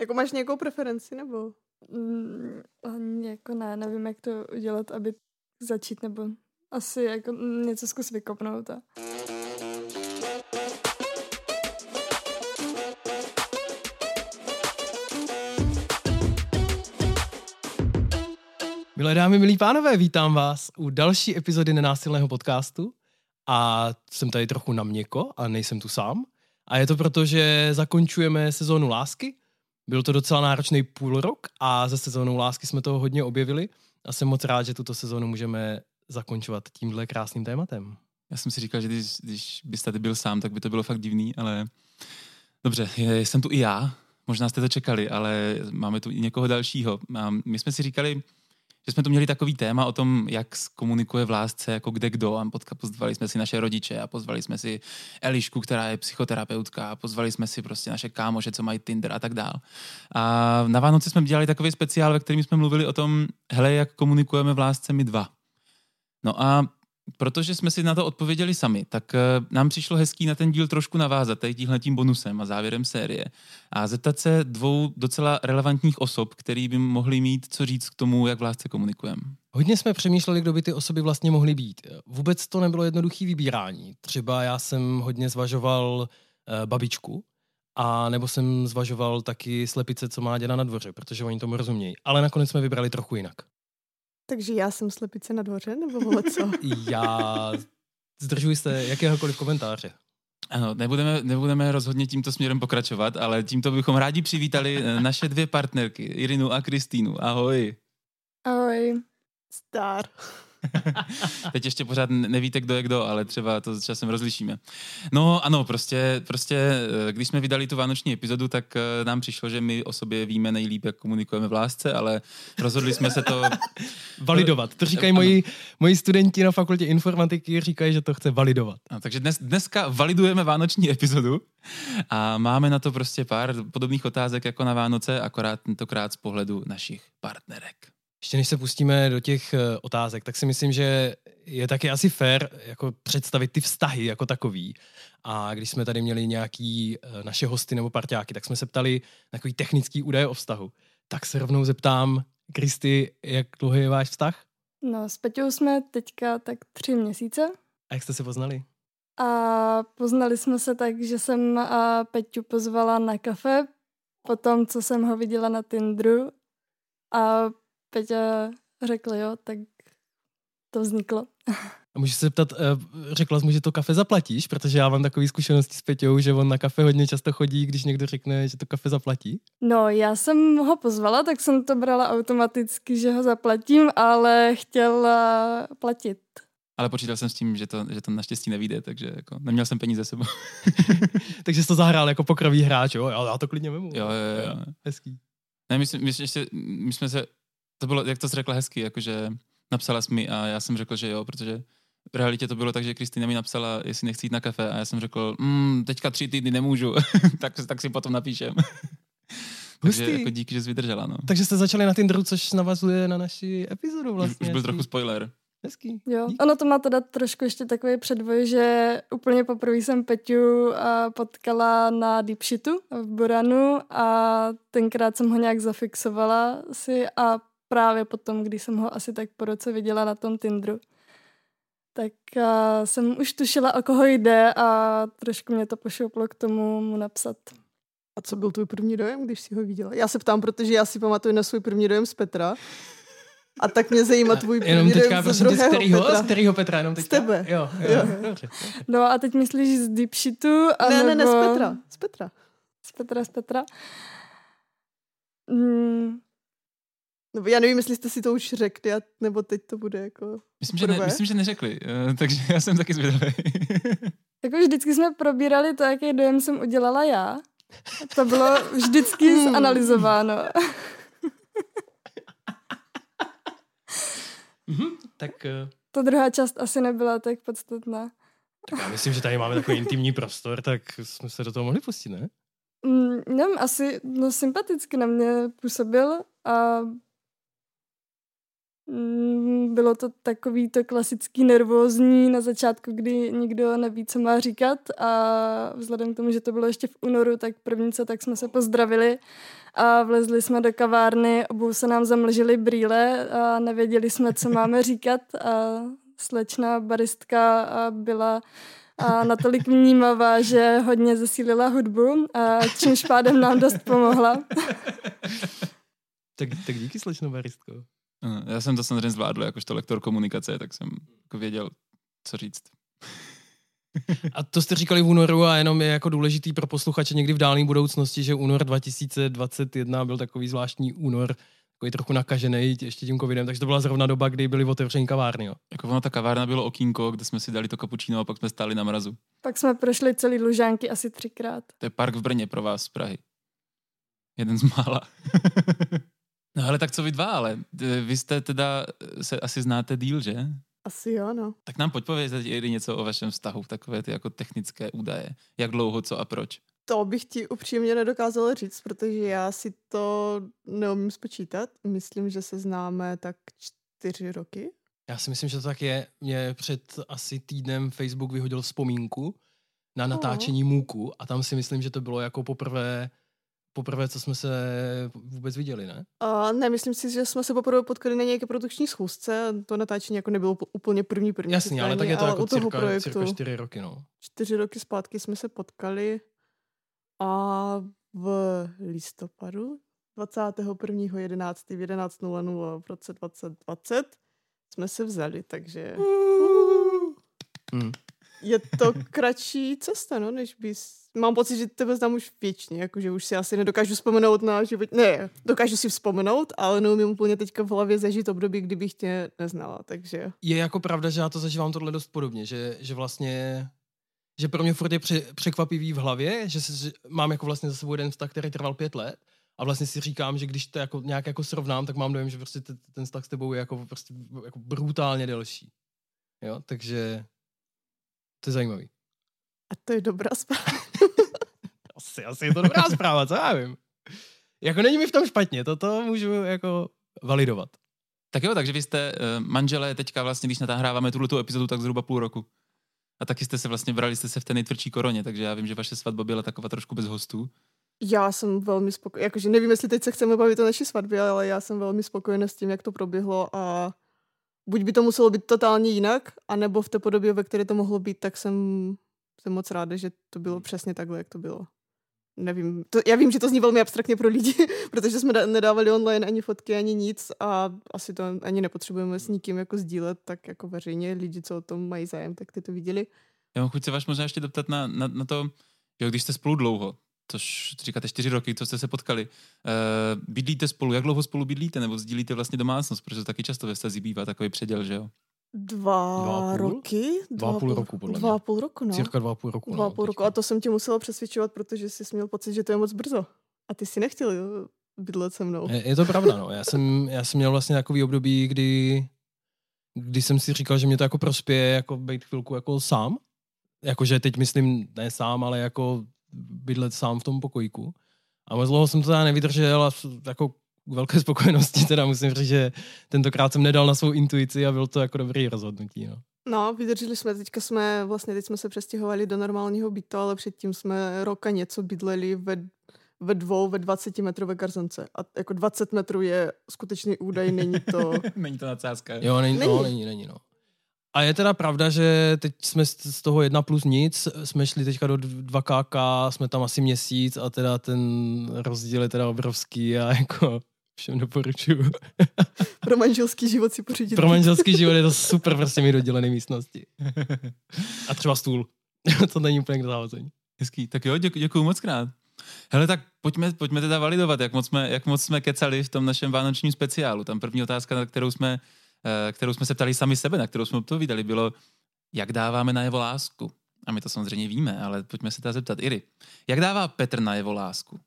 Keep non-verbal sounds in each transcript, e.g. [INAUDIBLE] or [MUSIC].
Jako máš nějakou preferenci, nebo? Mm, jako ne, nevím, jak to udělat, aby začít, nebo asi jako něco zkus vykopnout. A... Milé dámy, milí pánové, vítám vás u další epizody nenásilného podcastu a jsem tady trochu na měko a nejsem tu sám. A je to proto, že zakončujeme sezónu lásky. Byl to docela náročný půl rok a ze sezónou lásky jsme toho hodně objevili a jsem moc rád, že tuto sezónu můžeme zakončovat tímhle krásným tématem. Já jsem si říkal, že když, když bys tady byl sám, tak by to bylo fakt divný, ale dobře, jsem tu i já, možná jste to čekali, ale máme tu i někoho dalšího. My jsme si říkali, že jsme tu měli takový téma o tom, jak komunikuje v lásce, jako kde kdo. A pozvali jsme si naše rodiče a pozvali jsme si Elišku, která je psychoterapeutka, a pozvali jsme si prostě naše kámoše, co mají Tinder a tak dál. A na Vánoce jsme dělali takový speciál, ve kterém jsme mluvili o tom, hele, jak komunikujeme v lásce my dva. No a protože jsme si na to odpověděli sami, tak eh, nám přišlo hezký na ten díl trošku navázat tady tímhle tím bonusem a závěrem série a zeptat se dvou docela relevantních osob, který by mohli mít co říct k tomu, jak v lásce komunikujeme. Hodně jsme přemýšleli, kdo by ty osoby vlastně mohly být. Vůbec to nebylo jednoduché vybírání. Třeba já jsem hodně zvažoval uh, babičku, a nebo jsem zvažoval taky slepice, co má děda na dvoře, protože oni tomu rozumějí. Ale nakonec jsme vybrali trochu jinak. Takže já jsem slepice na dvoře, nebo co? [LAUGHS] já zdržuji se jakéhokoliv komentáře. Ano, nebudeme, nebudeme rozhodně tímto směrem pokračovat, ale tímto bychom rádi přivítali eh, naše dvě partnerky, Irinu a Kristýnu. Ahoj. Ahoj. Star. [LAUGHS] Teď ještě pořád nevíte, kdo je kdo, ale třeba to časem rozlišíme. No ano, prostě, prostě eh, když jsme vydali tu vánoční epizodu, tak eh, nám přišlo, že my o sobě víme nejlíp, jak komunikujeme v lásce, ale rozhodli jsme se to... [LAUGHS] validovat. To říkají moji, moji studenti na fakultě informatiky, říkají, že to chce validovat. No, takže dnes, dneska validujeme vánoční epizodu a máme na to prostě pár podobných otázek jako na Vánoce, akorát tentokrát z pohledu našich partnerek. Ještě než se pustíme do těch eh, otázek, tak si myslím, že je taky asi fair jako představit ty vztahy jako takový. A když jsme tady měli nějaký eh, naše hosty nebo parťáky, tak jsme se ptali na takový technický údaje o vztahu. Tak se rovnou zeptám, Kristy, jak dlouho je váš vztah? No, s Peťou jsme teďka tak tři měsíce. A jak jste se poznali? A poznali jsme se tak, že jsem a Peťu pozvala na kafe, potom, co jsem ho viděla na Tinderu a Peťa řekl jo, tak to vzniklo. [LAUGHS] A můžu se zeptat, eh, řekla jsi mu, že to kafe zaplatíš, protože já mám takové zkušenosti s Peťou, že on na kafe hodně často chodí, když někdo řekne, že to kafe zaplatí. No, já jsem ho pozvala, tak jsem to brala automaticky, že ho zaplatím, ale chtěla platit. Ale počítal jsem s tím, že to, že to naštěstí nevíde, takže jako neměl jsem peníze sebou. [LAUGHS] [LAUGHS] takže jsi to zahrál jako pokrový hráč, jo? Já, já to klidně vemu. Jo, jo, jo. Hezký. Ne, my, jsme, my, jsme, my jsme se to bylo, jak to jsi řekla hezky, jakože napsala jsi mi a já jsem řekl, že jo, protože v realitě to bylo tak, že Kristýna mi napsala, jestli nechci jít na kafe a já jsem řekl, mm, teďka tři týdny nemůžu, [LAUGHS] tak, tak si potom napíšem. [LAUGHS] Takže jako díky, že jsi vydržela. No. Takže jste začali na Tinderu, což navazuje na naši epizodu vlastně. Už, byl trochu spoiler. Hezký. Jo, Díky. ono to má teda trošku ještě takový předvoj, že úplně poprvé jsem Peťu potkala na Deepshitu v Boranu a tenkrát jsem ho nějak zafixovala si a právě potom, když jsem ho asi tak po roce viděla na tom Tinderu, tak uh, jsem už tušila, o koho jde a trošku mě to pošouplo k tomu mu napsat. A co byl tvůj první dojem, když jsi ho viděla? Já se ptám, protože já si pamatuju na svůj první dojem z Petra. A tak mě zajímá tvůj první Jenom teďka, dojem z druhého kterýho, Petra. Z kterýho Petra? Jenom teďka? Z tebe. Jo, jo. No a teď myslíš z Deepshitu? Ne, ne, ne, z Petra. Z Petra. Z Petra, z Petra. Mm, nebo já nevím, jestli jste si to už řekli, nebo teď to bude jako Myslím, že, ne, myslím, že neřekli, uh, takže já jsem taky zvědavý. [LAUGHS] jako vždycky jsme probírali to, jaký dojem jsem udělala já. To bylo vždycky hmm. zanalizováno. mm-hmm, tak... Uh... Ta druhá část asi nebyla tak podstatná. Tak já myslím, že tady máme takový intimní prostor, tak jsme se do toho mohli pustit, ne? Mm, nevím, asi no, sympaticky na mě působil a bylo to takový to klasický nervózní na začátku, kdy nikdo neví, co má říkat a vzhledem k tomu, že to bylo ještě v únoru, tak první co, tak jsme se pozdravili a vlezli jsme do kavárny, obou se nám zamlžily brýle a nevěděli jsme, co máme [LAUGHS] říkat a slečna baristka byla a natolik vnímavá, že hodně zesílila hudbu a čímž pádem nám dost pomohla. [LAUGHS] tak, tak díky slečno baristko. Já jsem to samozřejmě zvládl, jakožto lektor komunikace, tak jsem jako věděl, co říct. A to jste říkali v únoru a jenom je jako důležitý pro posluchače někdy v dálné budoucnosti, že únor 2021 byl takový zvláštní únor, takový trochu nakažený ještě tím covidem, takže to byla zrovna doba, kdy byly otevřené kavárny. Jo. Jako ono, ta kavárna bylo okýnko, kde jsme si dali to kapučíno a pak jsme stáli na mrazu. Pak jsme prošli celý Lužánky asi třikrát. To je park v Brně pro vás z Prahy. Jeden z mála. [LAUGHS] no ale tak co vy dva, ale vy jste teda, se asi znáte díl, že? Asi jo, no. Tak nám pojď povědět něco o vašem vztahu, takové ty jako technické údaje. Jak dlouho, co a proč? To bych ti upřímně nedokázala říct, protože já si to neumím spočítat. Myslím, že se známe tak čtyři roky. Já si myslím, že to tak je. Mě před asi týdnem Facebook vyhodil vzpomínku na natáčení oh. Můku a tam si myslím, že to bylo jako poprvé poprvé, co jsme se vůbec viděli, ne? A ne, myslím si, že jsme se poprvé potkali na nějaké produkční schůzce. To natáčení jako nebylo úplně první první. Jasně, ale tak je to jako cirka, projektu, cirka čtyři roky, no. Čtyři roky zpátky jsme se potkali a v listopadu 21.11. v 11.00 v roce 2020 jsme se vzali, takže mm. Je to kratší cesta, no, než bys... Mám pocit, že tebe znám už věčně, jakože už si asi nedokážu vzpomenout na život... Ne, dokážu si vzpomenout, ale neumím úplně teďka v hlavě zažít období, kdybych tě neznala, takže... Je jako pravda, že já to zažívám tohle dost podobně, že, že vlastně že pro mě furt je překvapivý v hlavě, že, se, že mám jako vlastně za sebou jeden vztah, který trval pět let a vlastně si říkám, že když to jako nějak jako srovnám, tak mám dojem, že prostě ten vztah s tebou je jako, prostě jako brutálně delší. Jo, takže to je zajímavý. A to je dobrá zpráva. [LAUGHS] asi, asi je to dobrá zpráva, co já vím. Jako není mi v tom špatně, toto můžu jako validovat. Tak jo, takže vy jste uh, manželé teďka vlastně, když natahráváme tuhle epizodu, tak zhruba půl roku. A taky jste se vlastně brali jste se v té nejtvrdší koroně, takže já vím, že vaše svatba byla taková trošku bez hostů. Já jsem velmi spokojená, jakože nevím, jestli teď se chceme bavit o naší svatbě, ale já jsem velmi spokojená s tím, jak to proběhlo a buď by to muselo být totálně jinak, anebo v té podobě, ve které to mohlo být, tak jsem, jsem moc ráda, že to bylo přesně takhle, jak to bylo. Nevím, to, já vím, že to zní velmi abstraktně pro lidi, [LAUGHS] protože jsme da, nedávali online ani fotky, ani nic a asi to ani nepotřebujeme s nikým jako sdílet, tak jako veřejně lidi, co o tom mají zájem, tak ty to viděli. Já mám chuť se vás možná ještě doptat na, na, na to, že když jste spolu dlouho, což říkáte čtyři roky, co jste se potkali, uh, bydlíte spolu, jak dlouho spolu bydlíte, nebo sdílíte vlastně domácnost, protože to taky často ve vztazí bývá takový předěl, že jo? Dva, dva roky? Dva, dva půl roku, podle Dva půl roku, no. Cirka dva půl roku. Dva no, půl roku. A to jsem tě musela přesvědčovat, protože jsi měl pocit, že to je moc brzo. A ty si nechtěl bydlet se mnou. Je, je to pravda, no. Já jsem, já jsem měl vlastně takový období, kdy, kdy jsem si říkal, že mě to jako prospěje jako být chvilku jako sám. Jakože teď myslím ne sám, ale jako bydlet sám v tom pokojíku. A moc dlouho jsem to teda nevydržel a jako k velké spokojenosti teda musím říct, že tentokrát jsem nedal na svou intuici a byl to jako dobrý rozhodnutí. No. No, vydrželi jsme, teďka jsme, vlastně teď jsme se přestěhovali do normálního bytu, ale předtím jsme roka něco bydleli ve, ve dvou, ve 20 metrové garzonce. A jako 20 metrů je skutečný údaj, není to... [LAUGHS] není to nadsázka. Jo, není, není. No, není, není, no. A je teda pravda, že teď jsme z toho jedna plus nic, jsme šli teďka do 2KK, jsme tam asi měsíc a teda ten rozdíl je teda obrovský a [LAUGHS] jako Všem doporučuju. [LAUGHS] Pro manželský život si pořídit. Pro manželský život je to super prostě mít oddělené místnosti. A třeba stůl. [LAUGHS] to není úplně k závazení. Hezký. Tak jo, děkuji, děkuji moc krát. Hele, tak pojďme, pojďme teda validovat, jak moc, jsme, jak moc jsme kecali v tom našem vánočním speciálu. Tam první otázka, na kterou jsme, kterou jsme se ptali sami sebe, na kterou jsme odpovídali, bylo, jak dáváme na jeho lásku. A my to samozřejmě víme, ale pojďme se teda zeptat Iri. Jak dává Petr na jeho lásku?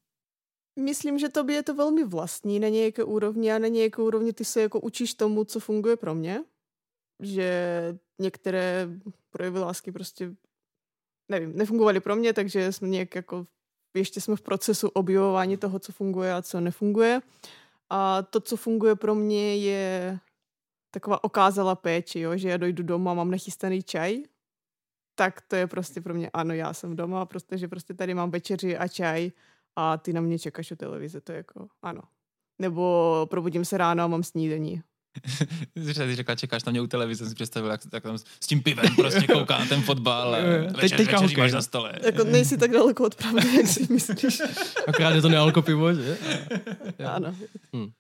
Myslím, že tobě je to velmi vlastní na nějaké úrovni a na nějaké úrovni ty se jako učíš tomu, co funguje pro mě. Že některé projevy lásky prostě, nevím, nefungovaly pro mě, takže jsme nějak jako, ještě jsme v procesu objevování toho, co funguje a co nefunguje. A to, co funguje pro mě, je taková okázala péči, jo? že já dojdu doma, mám nachystaný čaj, tak to je prostě pro mě, ano, já jsem doma, protože prostě tady mám večeři a čaj a ty na mě čekáš u televize, to je jako, ano. Nebo probudím se ráno a mám snídení. [LAUGHS] Ty řekla, čekáš na mě u televize, jsem si představil, jak, jak tam s tím pivem prostě [LAUGHS] kouká na ten fotbal. A večer, teďka večeří máš na stole. Jako nejsi tak daleko od pravdy, jak si myslíš. Akorát je to nealko pivo, že? Ano. Hm.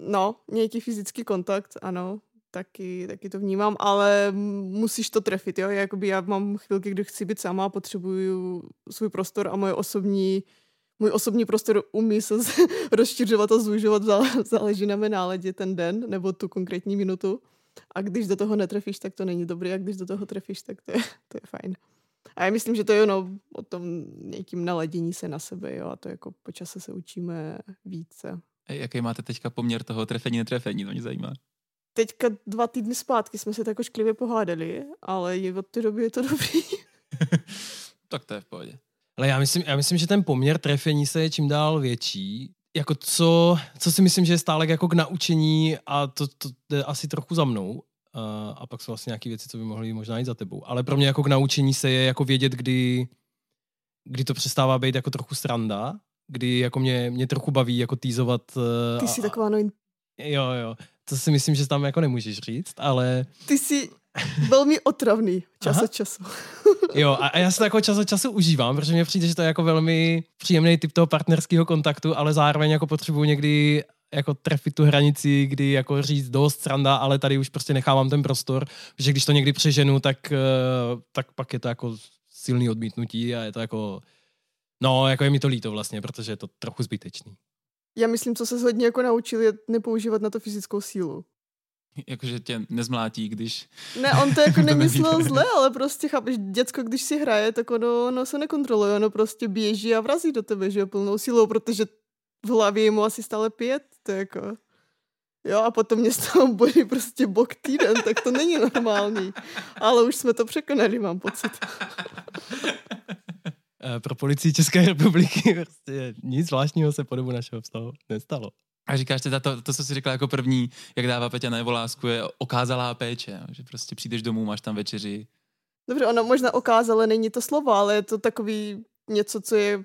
No, nějaký fyzický kontakt, ano, taky, taky to vnímám, ale musíš to trefit, jo, jakoby já mám chvilky, kdy chci být sama potřebuju svůj prostor a moje osobní můj osobní prostor umí [LAUGHS] se rozšiřovat a zúžovat, zá- záleží na mé náladě ten den nebo tu konkrétní minutu. A když do toho netrefíš, tak to není dobré, a když do toho trefíš, tak to je, to je fajn. A já myslím, že to je ono o tom nějakým naladění se na sebe, jo, a to jako po čase se učíme více. Jaký máte teďka poměr toho trefení, netrefení, to mě zajímá. Teďka dva týdny zpátky jsme se tak ošklivě pohádali, ale i od té doby je to [LAUGHS] dobrý. tak to je v pohodě. Ale já myslím, já myslím, že ten poměr trefení se je čím dál větší. Jako co, co si myslím, že je stále jako k naučení a to, to jde asi trochu za mnou. Uh, a pak jsou vlastně nějaké věci, co by mohly možná jít za tebou. Ale pro mě jako k naučení se je jako vědět, kdy, kdy to přestává být jako trochu sranda, kdy jako mě, mě trochu baví jako týzovat. Uh, Ty jsi taková, no, Jo, jo. To si myslím, že tam jako nemůžeš říct, ale ty jsi velmi otravný čas Aha. od času. Jo, a, a já se to jako čas od času užívám, protože mně přijde, že to je jako velmi příjemný typ toho partnerského kontaktu, ale zároveň jako potřebuji někdy jako trefit tu hranici, kdy jako říct dost sranda, ale tady už prostě nechávám ten prostor, protože když to někdy přeženu, tak, eh, tak pak je to jako silný odmítnutí a je to jako, no, jako je mi to líto vlastně, protože je to trochu zbytečný. Já myslím, co se hodně jako naučil, je nepoužívat na to fyzickou sílu. Jakože tě nezmlátí, když... Ne, on to [LAUGHS] jako nemyslel zle, ale prostě chápeš, děcko, když si hraje, tak ono, ono se nekontroluje, ono prostě běží a vrazí do tebe, že jo, plnou silou, protože v hlavě je mu asi stále pět, to je jako... Jo, a potom mě z toho bolí prostě bok týden, tak to není normální. Ale už jsme to překonali, mám pocit. [LAUGHS] Eh, Pro policii České republiky [LAUGHS] prostě nic zvláštního se po dobu našeho vztahu nestalo. A říkáš teda to, to, co jsi řekla jako první, jak dává Peťa najevo lásku, je okázalá péče, že prostě přijdeš domů, máš tam večeři. Dobře, ono možná okázalo, není to slovo, ale je to takový něco, co je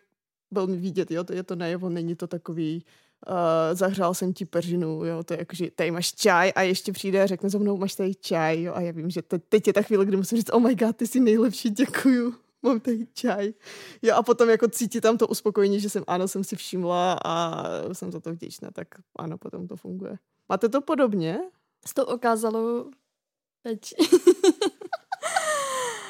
velmi vidět, jo, to je to najevo, není to takový, uh, zahřál jsem ti peřinu, jo, to je jako, že tady máš čaj a ještě přijde a řekne za mnou, máš tady čaj, jo, a já vím, že te, teď je ta chvíle, kdy musím říct, oh my god, ty jsi nejlepší, děkuju, mám tady čaj. Jo, a potom jako cítí tam to uspokojení, že jsem, ano, jsem si všimla a jsem za to vděčná, tak ano, potom to funguje. Máte to podobně? S tou okázalou [LAUGHS] peč.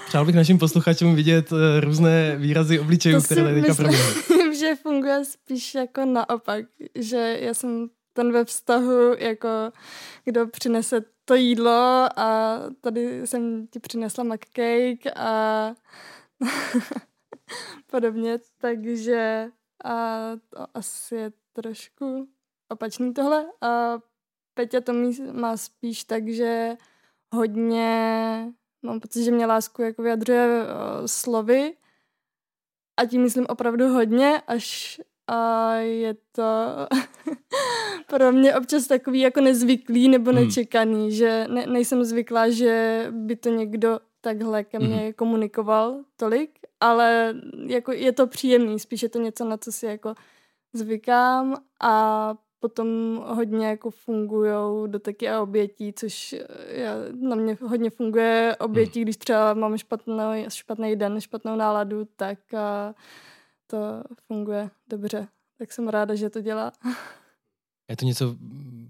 Přál bych našim posluchačům vidět eh, různé výrazy obličejů, To které tady teďka myslím. [LAUGHS] že funguje spíš jako naopak, že já jsem ten ve vztahu, jako kdo přinese to jídlo a tady jsem ti přinesla cake a [LAUGHS] podobně, takže a to asi je trošku opačný tohle a Peťa to mí- má spíš tak, že hodně mám pocit, že mě lásku jako vyjadřuje uh, slovy a tím myslím opravdu hodně, až a je to [LAUGHS] pro mě občas takový jako nezvyklý nebo Hmm. nečekaný, že ne, nejsem zvyklá, že by to někdo takhle ke mně Mhm. komunikoval tolik, ale jako je to příjemný, spíš je to něco, na co si jako zvykám a potom hodně jako fungujou doteky a obětí, což eh, já, na mě hodně funguje obětí, když třeba mám špatný, špatný den, špatnou náladu, tak a to funguje dobře. Tak jsem ráda, že to dělá. [LAUGHS] Je to něco,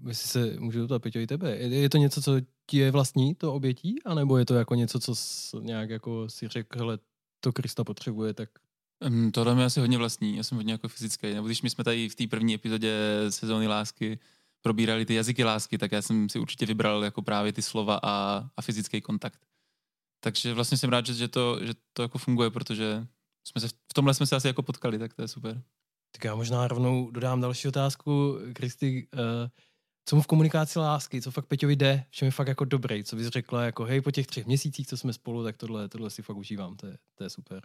jestli se můžu doptat, Peťo, i tebe, je, je to něco, co ti je vlastní, to obětí, anebo je to jako něco, co s, nějak jako si řekl, hele, to Krista potřebuje, tak Um, tohle mi je asi hodně vlastní, já jsem hodně jako fyzický. Nebo když my jsme tady v té první epizodě sezóny lásky probírali ty jazyky lásky, tak já jsem si určitě vybral jako právě ty slova a, a fyzický kontakt. Takže vlastně jsem rád, že, že, to, že to jako funguje, protože jsme se, v tomhle jsme se asi jako potkali, tak to je super. Tak já možná rovnou dodám další otázku. Kristi, uh, co mu v komunikaci lásky, co fakt Peťovi jde, v čem je fakt jako dobrý, co bys řekla, jako hej, po těch třech měsících, co jsme spolu, tak tohle, tohle si fakt užívám, to je, to je super.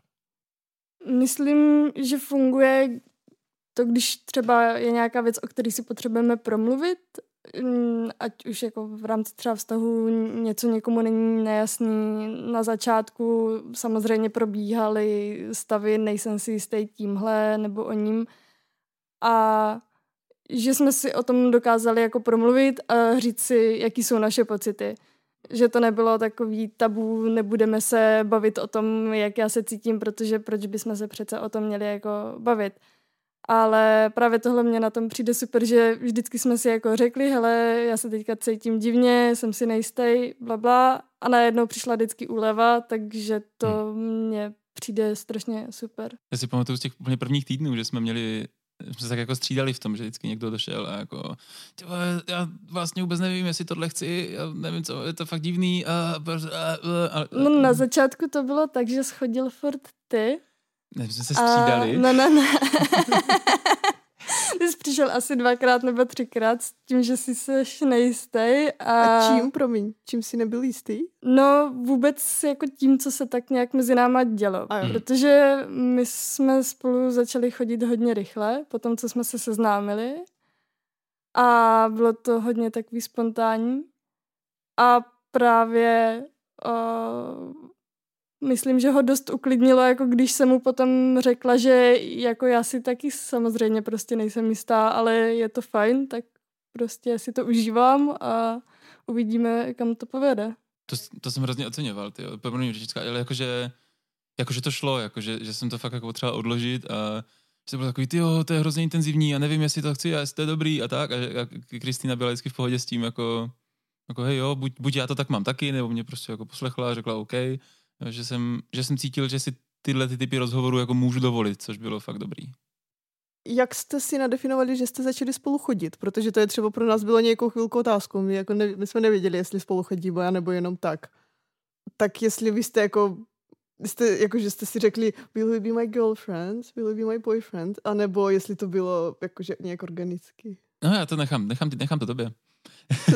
Myslím, že funguje to, když třeba je nějaká věc, o které si potřebujeme promluvit, mm, ať už jako v rámci třeba vztahu něco někomu není nejasný. Na začátku samozřejmě probíhaly stavy, nejsem si jistý tímhle nebo o ním. A že jsme si o tom dokázali jako promluvit a říct si, jaký jsou naše pocity. Že to nebylo takový tabu, nebudeme se bavit o tom, jak já se cítím, protože proč bychom se přece o tom měli jako bavit. Ale právě tohle mě na tom přijde super, že vždycky jsme si jako řekli, hele, já se teďka cítím divně, jsem si nejistý, bla, bla. A najednou přišla vždycky úleva, takže to hmm. mně přijde strašně super. Já si pamatuju z těch úplně prvních týdnů, že jsme měli jsme se tak jako střídali v tom, že vždycky někdo došel a jako já vlastně vůbec nevím, jestli tohle chci, já nevím co, je to fakt divný. A, a, a, a, no na začátku to bylo tak, že schodil furt ty ne, jsme se střídali. A, ne, ne, ne. Ty jsi přišel asi dvakrát nebo třikrát s tím, že jsi seš nejistý. A... a čím, promiň, čím jsi nebyl jistý? No vůbec jako tím, co se tak nějak mezi náma dělo. A Protože my jsme spolu začali chodit hodně rychle, po tom, co jsme se seznámili. A bylo to hodně takový spontánní. A právě uh, myslím, že ho dost uklidnilo, jako když jsem mu potom řekla, že jako já si taky samozřejmě prostě nejsem jistá, ale je to fajn, tak prostě si to užívám a uvidíme, kam to povede. To, to jsem hrozně oceňoval, ty první řečická, ale jakože, jakože to šlo, jakože, že jsem to fakt jako potřeboval odložit a že to bylo takový, ty to je hrozně intenzivní a nevím, jestli to chci a jestli to je dobrý a tak. A, a Kristýna byla vždycky v pohodě s tím, jako, jako hej jo, buď, buď já to tak mám taky, nebo mě prostě jako poslechla a řekla OK že jsem, že jsem cítil, že si tyhle ty typy rozhovorů jako můžu dovolit, což bylo fakt dobrý. Jak jste si nadefinovali, že jste začali spolu chodit? Protože to je třeba pro nás bylo nějakou chvilku otázkou. My, jako ne, my jsme nevěděli, jestli spolu chodíme, nebo jenom tak. Tak jestli vy jste jako jste, jako, že jste si řekli, will you be my girlfriend, will you be my boyfriend, anebo jestli to bylo jakože nějak organicky. No já to nechám, nechám, nechám to tobě.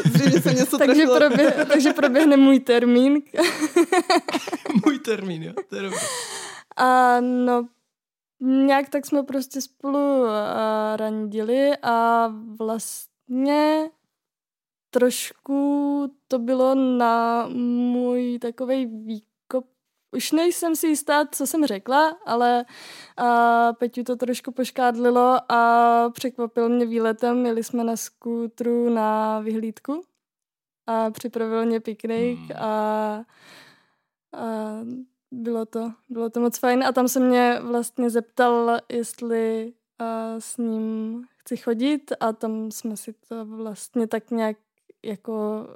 Zřejmě se něco takže, proběh, takže proběhne můj termín. [LAUGHS] můj termín, jo, to je dobré. A no, nějak tak jsme prostě spolu randili a vlastně trošku to bylo na můj takový výkon už nejsem si jistá, co jsem řekla, ale a Peťu to trošku poškádlilo a překvapil mě výletem. Měli jsme na skútru na vyhlídku a připravil mě piknik hmm. a, a bylo to, bylo to moc fajn a tam se mě vlastně zeptal, jestli a s ním chci chodit a tam jsme si to vlastně tak nějak jako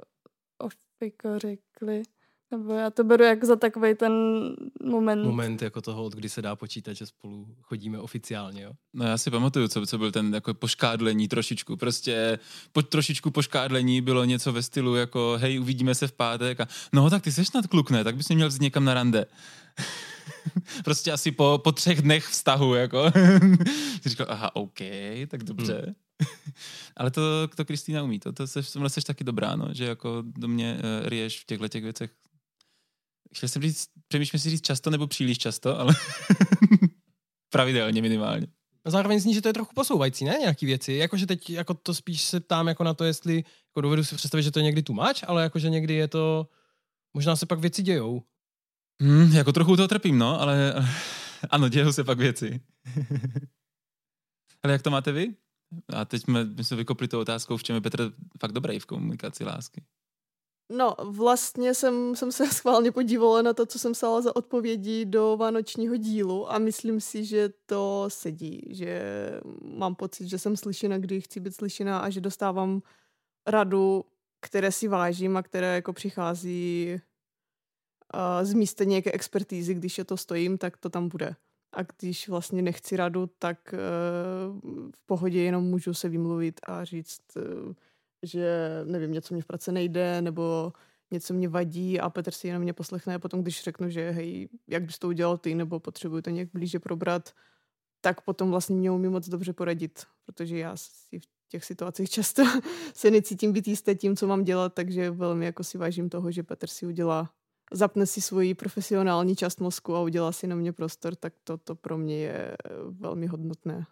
ofiko řekli. Nebo já to beru jako za takový ten moment. Moment jako toho, od kdy se dá počítat, že spolu chodíme oficiálně, jo? No já si pamatuju, co, co byl ten jako poškádlení trošičku. Prostě po, trošičku poškádlení bylo něco ve stylu jako hej, uvidíme se v pátek a no tak ty seš snad kluk, ne? Tak bys mě měl vzít někam na rande. [LAUGHS] prostě asi po, po třech dnech vztahu, jako. [LAUGHS] Ty říkal, aha, OK, tak dobře. Hmm. [LAUGHS] Ale to, to Kristýna umí, to, to seš, seš taky dobrá, no, že jako do mě uh, rieš v těchto těch věcech chtěl jsem říct, přemýšlím si říct často nebo příliš často, ale [LAUGHS] pravidelně minimálně. A zároveň zní, že to je trochu posouvající, ne? Nějaký věci. Jakože teď jako to spíš se ptám jako na to, jestli jako dovedu si představit, že to je někdy tu máč, ale jakože někdy je to, možná se pak věci dějou. Hmm, jako trochu to trpím, no, ale [LAUGHS] ano, dějou se pak věci. [LAUGHS] ale jak to máte vy? A teď jsme, my jsme vykopli tu otázkou, v čem je Petr fakt dobrý v komunikaci lásky. No, vlastně jsem, jsem se [LAUGHS] schválně podívala na to, co jsem psala za odpovědi do vánočního dílu a myslím si, že to sedí, že mám pocit, že jsem slyšena, kdy chci být slyšena a že dostávám radu, které si vážím a které jako přichází z místa nějaké expertízy, když je to stojím, tak to tam bude. A když vlastně nechci radu, tak uh, v pohodě jenom můžu se vymluvit a říct, uh, že nevím, něco mě v práci nejde, nebo něco mě vadí a Petr si jenom mě poslechne a potom, když řeknu, že hej, jak bys to udělal ty, nebo potřebuji to nějak blíže probrat, tak potom vlastně mě umí moc dobře poradit, protože já si v těch situacích často [LAUGHS] se necítím být jisté tím, co mám dělat, takže velmi jako si vážím toho, že Petr si udělá, zapne si svoji profesionální část mozku a udělá si na mě prostor, tak to, to pro mě je velmi hodnotné.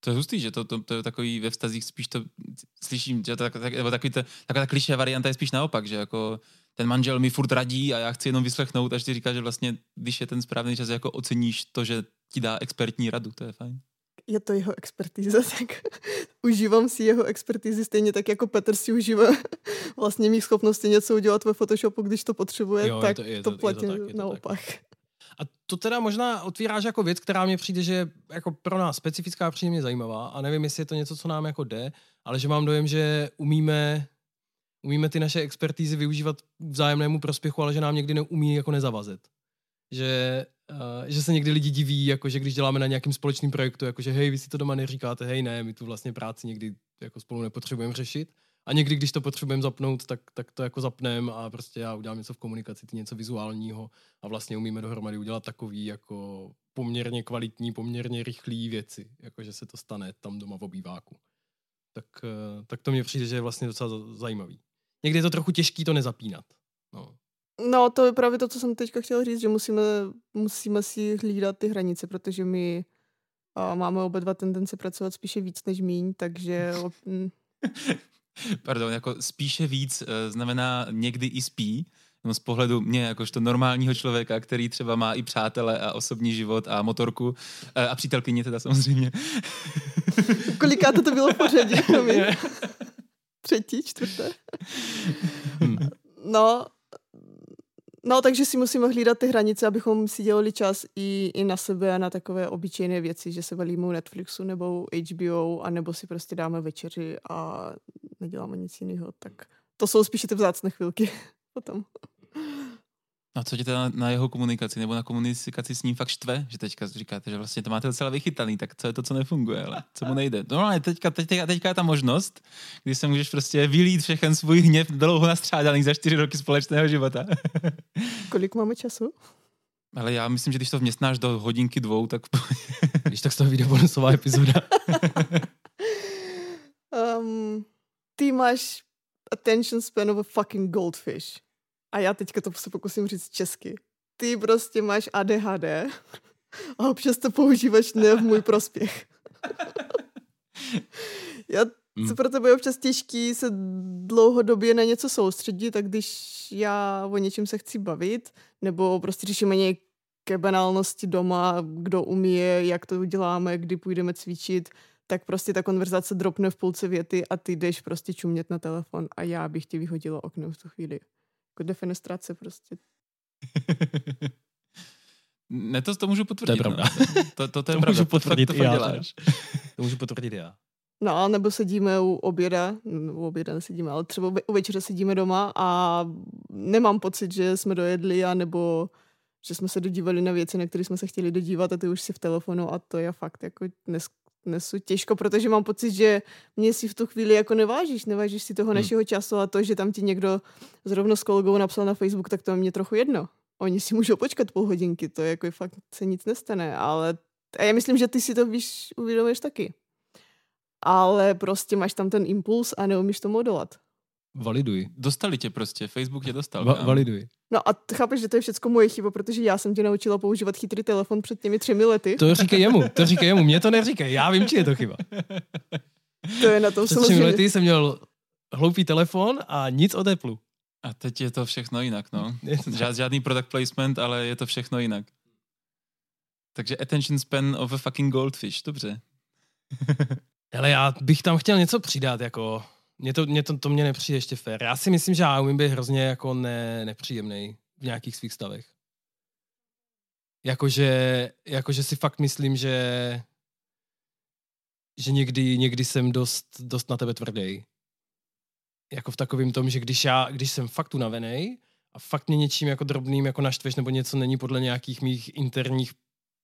To je hustý, že to, to, to je takový ve vztazích spíš to slyším, že to tak, tak, nebo takový to, taková ta kliše varianta je spíš naopak, že jako ten manžel mi furt radí a já chci jenom vyslechnout, až ti říká, že vlastně, když je ten správný čas, jako oceníš to, že ti dá expertní radu, to je fajn. Je to jeho expertíza, [LAUGHS] tak užívám si jeho expertízy stejně tak, jako Petr si užívá vlastně mých schopností něco udělat ve Photoshopu, když to potřebuje, jo, tak to, je to, to platí je to tak, naopak. Tak. A to teda možná otvíráš jako věc, která mě přijde, že je jako pro nás specifická, příjemně zajímavá a nevím, jestli je to něco, co nám jako jde, ale že mám dojem, že umíme umíme ty naše expertízy využívat vzájemnému prospěchu, ale že nám někdy neumí jako nezavazet. Že, uh, že se někdy lidi diví, jako že když děláme na nějakým společným projektu, jako že hej, vy si to doma neříkáte, hej, ne, my tu vlastně práci někdy jako spolu nepotřebujeme řešit. A někdy, když to potřebujeme zapnout, tak, tak to jako zapneme a prostě já udělám něco v komunikaci, ty něco vizuálního a vlastně umíme dohromady udělat takový jako poměrně kvalitní, poměrně rychlý věci, jako že se to stane tam doma v obýváku. Tak, uh, tak to mně přijde, že je vlastně docela zajímavý někdy je to trochu těžký to nezapínat. No. No, to je právě to, co jsem teďka chtěla říct, že musíme, musíme si hlídat ty hranice, protože my a máme oba dva tendence pracovat spíše víc než míň, takže... [LAUGHS] [LAUGHS] Pardon, jako spíše víc eh, znamená někdy i spí, no z pohledu mě jakožto normálního člověka, který třeba má i přátele a osobní život a motorku eh, a přítelkyně teda samozřejmě. [LAUGHS] Kolikáte to bylo v pořadí? [LAUGHS] třetí, čtvrté. No, no, takže si musíme hlídat ty hranice, abychom si dělali čas i, i na sebe a na takové obyčejné věci, že se valíme u Netflixu nebo HBO, a nebo si prostě dáme večeři a neděláme nic jiného. Tak to jsou spíše ty vzácné chvilky [LAUGHS] potom. A co tě teda na jeho komunikaci nebo na komunikaci s ním fakt štve, že teďka říkáte, že vlastně to máte docela vychytaný, tak co je to, co nefunguje, ale co mu nejde? No ale teďka, teďka, teďka je ta možnost, kdy se můžeš prostě vylít všechen svůj hněv dlouho nastřádaný za čtyři roky společného života. [LAUGHS] Kolik máme času? Ale já myslím, že když to vměstnáš do hodinky dvou, tak... [LAUGHS] když tak z toho vyjde bonusová epizoda. [LAUGHS] um, ty máš attention span of a fucking goldfish a já teďka to se pokusím říct česky. Ty prostě máš ADHD a občas to používáš ne v můj prospěch. [LAUGHS] já, hmm. co pro tebe je občas těžký se dlouhodobě na něco soustředit, tak když já o něčem se chci bavit, nebo prostě řešíme nějaké banálnosti doma, kdo umí, jak to uděláme, kdy půjdeme cvičit, tak prostě ta konverzace dropne v půlce věty a ty jdeš prostě čumět na telefon a já bych ti vyhodila okno v tu chvíli jako defenestrace prostě. ne, to, to můžu potvrdit. To je pravda. No. [LAUGHS] To, to, to, to, je to pravda. Můžu potvrdit to, to já. Děláš. [LAUGHS] To můžu potvrdit já. No, nebo sedíme u oběda, u oběda nesedíme, ale třeba u večera sedíme doma a nemám pocit, že jsme dojedli, a nebo že jsme se dodívali na věci, na které jsme se chtěli dodívat a ty už si v telefonu a to je fakt jako dnes, nesu těžko, protože mám pocit, že mě si v tu chvíli jako nevážíš, nevážíš si toho hmm. našeho času a to, že tam ti někdo zrovna s kolegou napsal na Facebook, tak to je mě trochu jedno. Oni si můžou počkat půl hodinky, to je jako fakt se nic nestane, ale a já myslím, že ty si to víš, uvědomuješ taky. Ale prostě máš tam ten impuls a neumíš tomu odolat. Validuj. Dostali tě prostě, Facebook tě dostal. Va- validuj. No a chápeš, že to je všechno moje chyba, protože já jsem tě naučila používat chytrý telefon před těmi třemi lety. To říkej jemu, to říkej jemu, mě to neříkej, já vím, či je to chyba. To je na tom Před třemi lety jsem měl hloupý telefon a nic o teplu. A teď je to všechno jinak, no. Žád, žádný product placement, ale je to všechno jinak. Takže attention span of a fucking goldfish, dobře. [LAUGHS] Ale já bych tam chtěl něco přidat, jako mě to, mě to, to mě nepřijde ještě fér. Já si myslím, že já umím být hrozně jako ne, nepříjemný v nějakých svých stavech. Jakože, jakože si fakt myslím, že že někdy, někdy jsem dost, dost na tebe tvrdý. Jako v takovém tom, že když já, když jsem fakt unavený a fakt mě něčím jako drobným jako naštveš nebo něco není podle nějakých mých interních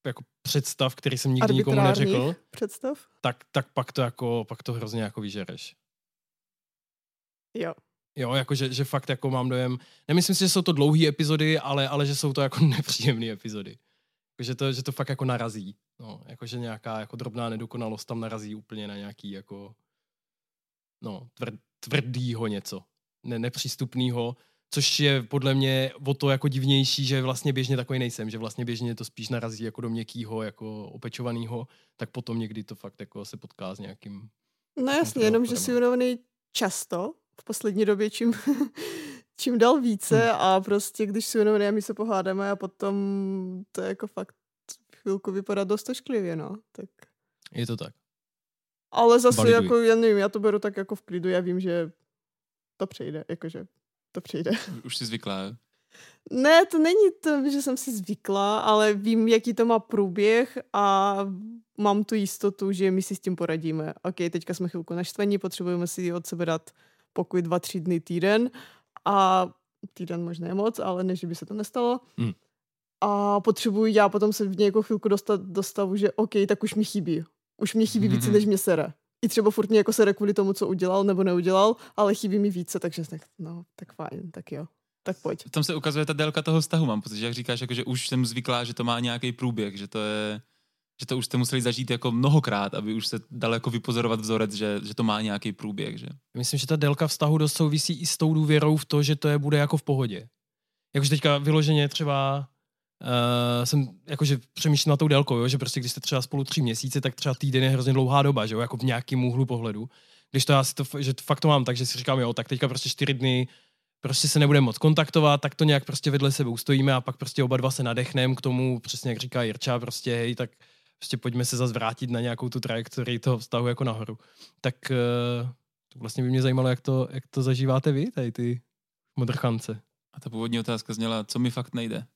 jako představ, který jsem nikdy nikomu neřekl, představ? Tak, tak pak to jako, pak to hrozně jako vyžereš. Jo. Jo, jakože že fakt jako mám dojem, nemyslím si, že jsou to dlouhé epizody, ale, ale že jsou to jako [LAUGHS] nepříjemné epizody. Jakože to, že to fakt jako narazí. No, jakože nějaká jako drobná nedokonalost tam narazí úplně na nějaký jako no, tvr, tvrdýho něco. Ne, nepřístupnýho, což je podle mě o to jako divnější, že vlastně běžně takový nejsem, že vlastně běžně to spíš narazí jako do měkkýho, jako opečovanýho, tak potom někdy to fakt jako se potká s nějakým No jasně, jenom že si unavený často v poslední době, čím, [LAUGHS] čím dál více Hmm. a prostě když si jenom my se pohádáme a potom to je jako fakt chvilku vypadá dost ošklivě, no. Tak. Je to tak. Ale zase Validuji. jako, já nevím, já to beru tak jako v klidu, já vím, že to přejde, jakože to přijde. [LAUGHS] Už jsi zvyklá. Ne, to není to, že jsem si zvykla, ale vím, jaký to má průběh a mám tu jistotu, že my si s tím poradíme. Ok, teďka jsme chvilku naštvaní, potřebujeme si od sebe dát pokoj dva, tři dny týden a týden možná je moc, ale ne, že by se to nestalo. Hmm. A potřebuji já potom se v nějakou chvilku dostat do stavu, že ok, tak už mi chybí. Už mě chybí více, Mhm. než mě sere. I třeba furt mě jako sere kvůli tomu, co udělal nebo neudělal, ale chybí mi více, takže tak, no, tak fajn, tak jo. Tak pojď. Tam se ukazuje ta délka toho vztahu, mám pocit, že jak říkáš, jako, že už jsem zvyklá, že to má nějaký průběh, že to je, že to už jste museli zažít jako mnohokrát, aby už se dal jako vypozorovat vzorec, že, že to má nějaký průběh, že? Myslím, že ta délka vztahu dost souvisí i s tou důvěrou v to, že to je bude jako v pohodě. Jakože teďka vyloženě třeba uh, jsem jakože přemýšlím na tou délkou, jo? že prostě když jste třeba spolu tři měsíce, tak třeba týden je hrozně dlouhá doba, že jo? jako v nějakém úhlu pohledu. Když to já si to, že to fakt to mám, takže si říkám, jo, tak teďka prostě čtyři dny prostě se nebudeme moc kontaktovat, tak to nějak prostě vedle sebe ustojíme a pak prostě oba dva se nadechneme k tomu, přesně jak říká Jirča, prostě hej, tak prostě pojďme se zase vrátit na nějakou tu trajektorii toho vztahu jako nahoru. Tak uh, to vlastně by mě zajímalo, jak to, jak to zažíváte vy, tady ty modrchance. A ta původní otázka zněla, co mi fakt nejde,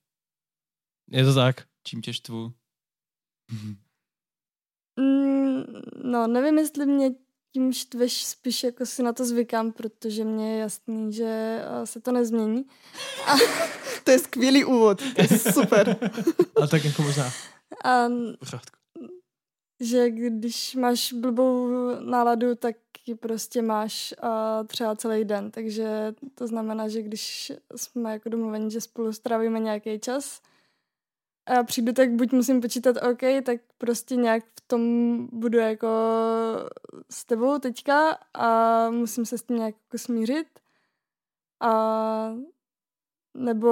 Je to tak? čím tě štvu. Mm, no, nevím, jestli mě tím štveš, spíš jako si na to zvykám, protože mě je jasný, že eh, se to nezmění. [LAUGHS] To je skvělý úvod, to je super. [LAUGHS] Ale tak jako možná A že když máš blbou náladu, tak ji prostě máš a třeba celý den. Takže to znamená, že když jsme jako domluveni, že spolu strávíme nějaký čas a já přijdu, tak buď musím počítat OK, tak prostě nějak v tom budu jako s tebou teďka a musím se s tím nějak jako smířit. A nebo,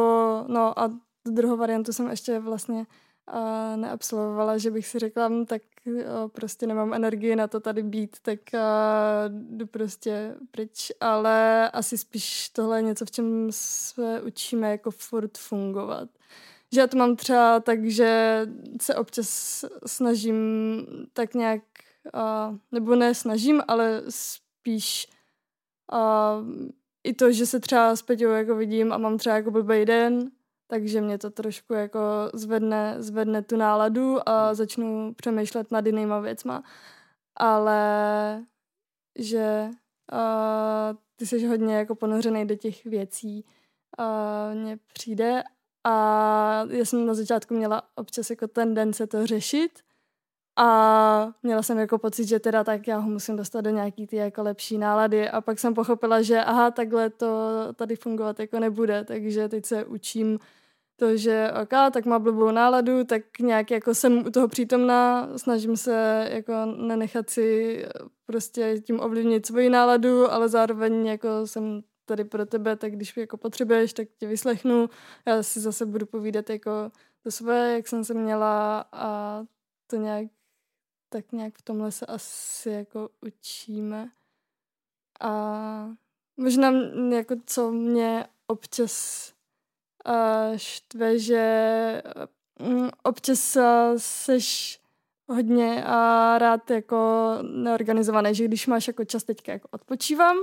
no a tu druhou variantu jsem ještě vlastně a neabsolvovala, že bych si řekla, "Hm, tak jo, prostě nemám energii na to tady být, tak a, jdu prostě pryč, ale asi spíš tohle je něco, v čem se učíme jako furt fungovat. Že já to mám třeba tak, že se občas snažím tak nějak, nebo ne snažím, ale spíš i to, že se třeba s Peťou jako vidím a mám třeba jako blbý den, takže mě to trošku jako zvedne, zvedne tu náladu a začnu přemýšlet nad jinýma věcma. Ale že uh, ty jsi hodně jako ponořený do těch věcí, uh, mně přijde a já jsem na začátku měla občas jako tendence to řešit a měla jsem jako pocit, že teda tak já ho musím dostat do nějaký ty jako lepší nálady. A pak jsem pochopila, že aha, takhle to tady fungovat jako nebude, takže teď se učím to, že ok, tak má blbou náladu, tak nějak jako jsem u toho přítomná, snažím se jako nenechat si prostě tím ovlivnit svoji náladu, ale zároveň jako jsem tady pro tebe, tak když jako potřebuješ, tak tě vyslechnu. Já si zase budu povídat jako to své, jak jsem se měla a to nějak tak nějak v tomhle se asi jako učíme. A možná jako co mě občas štve, že občas seš hodně a rád jako neorganizovaný, že když máš jako čas teďka jako odpočívám,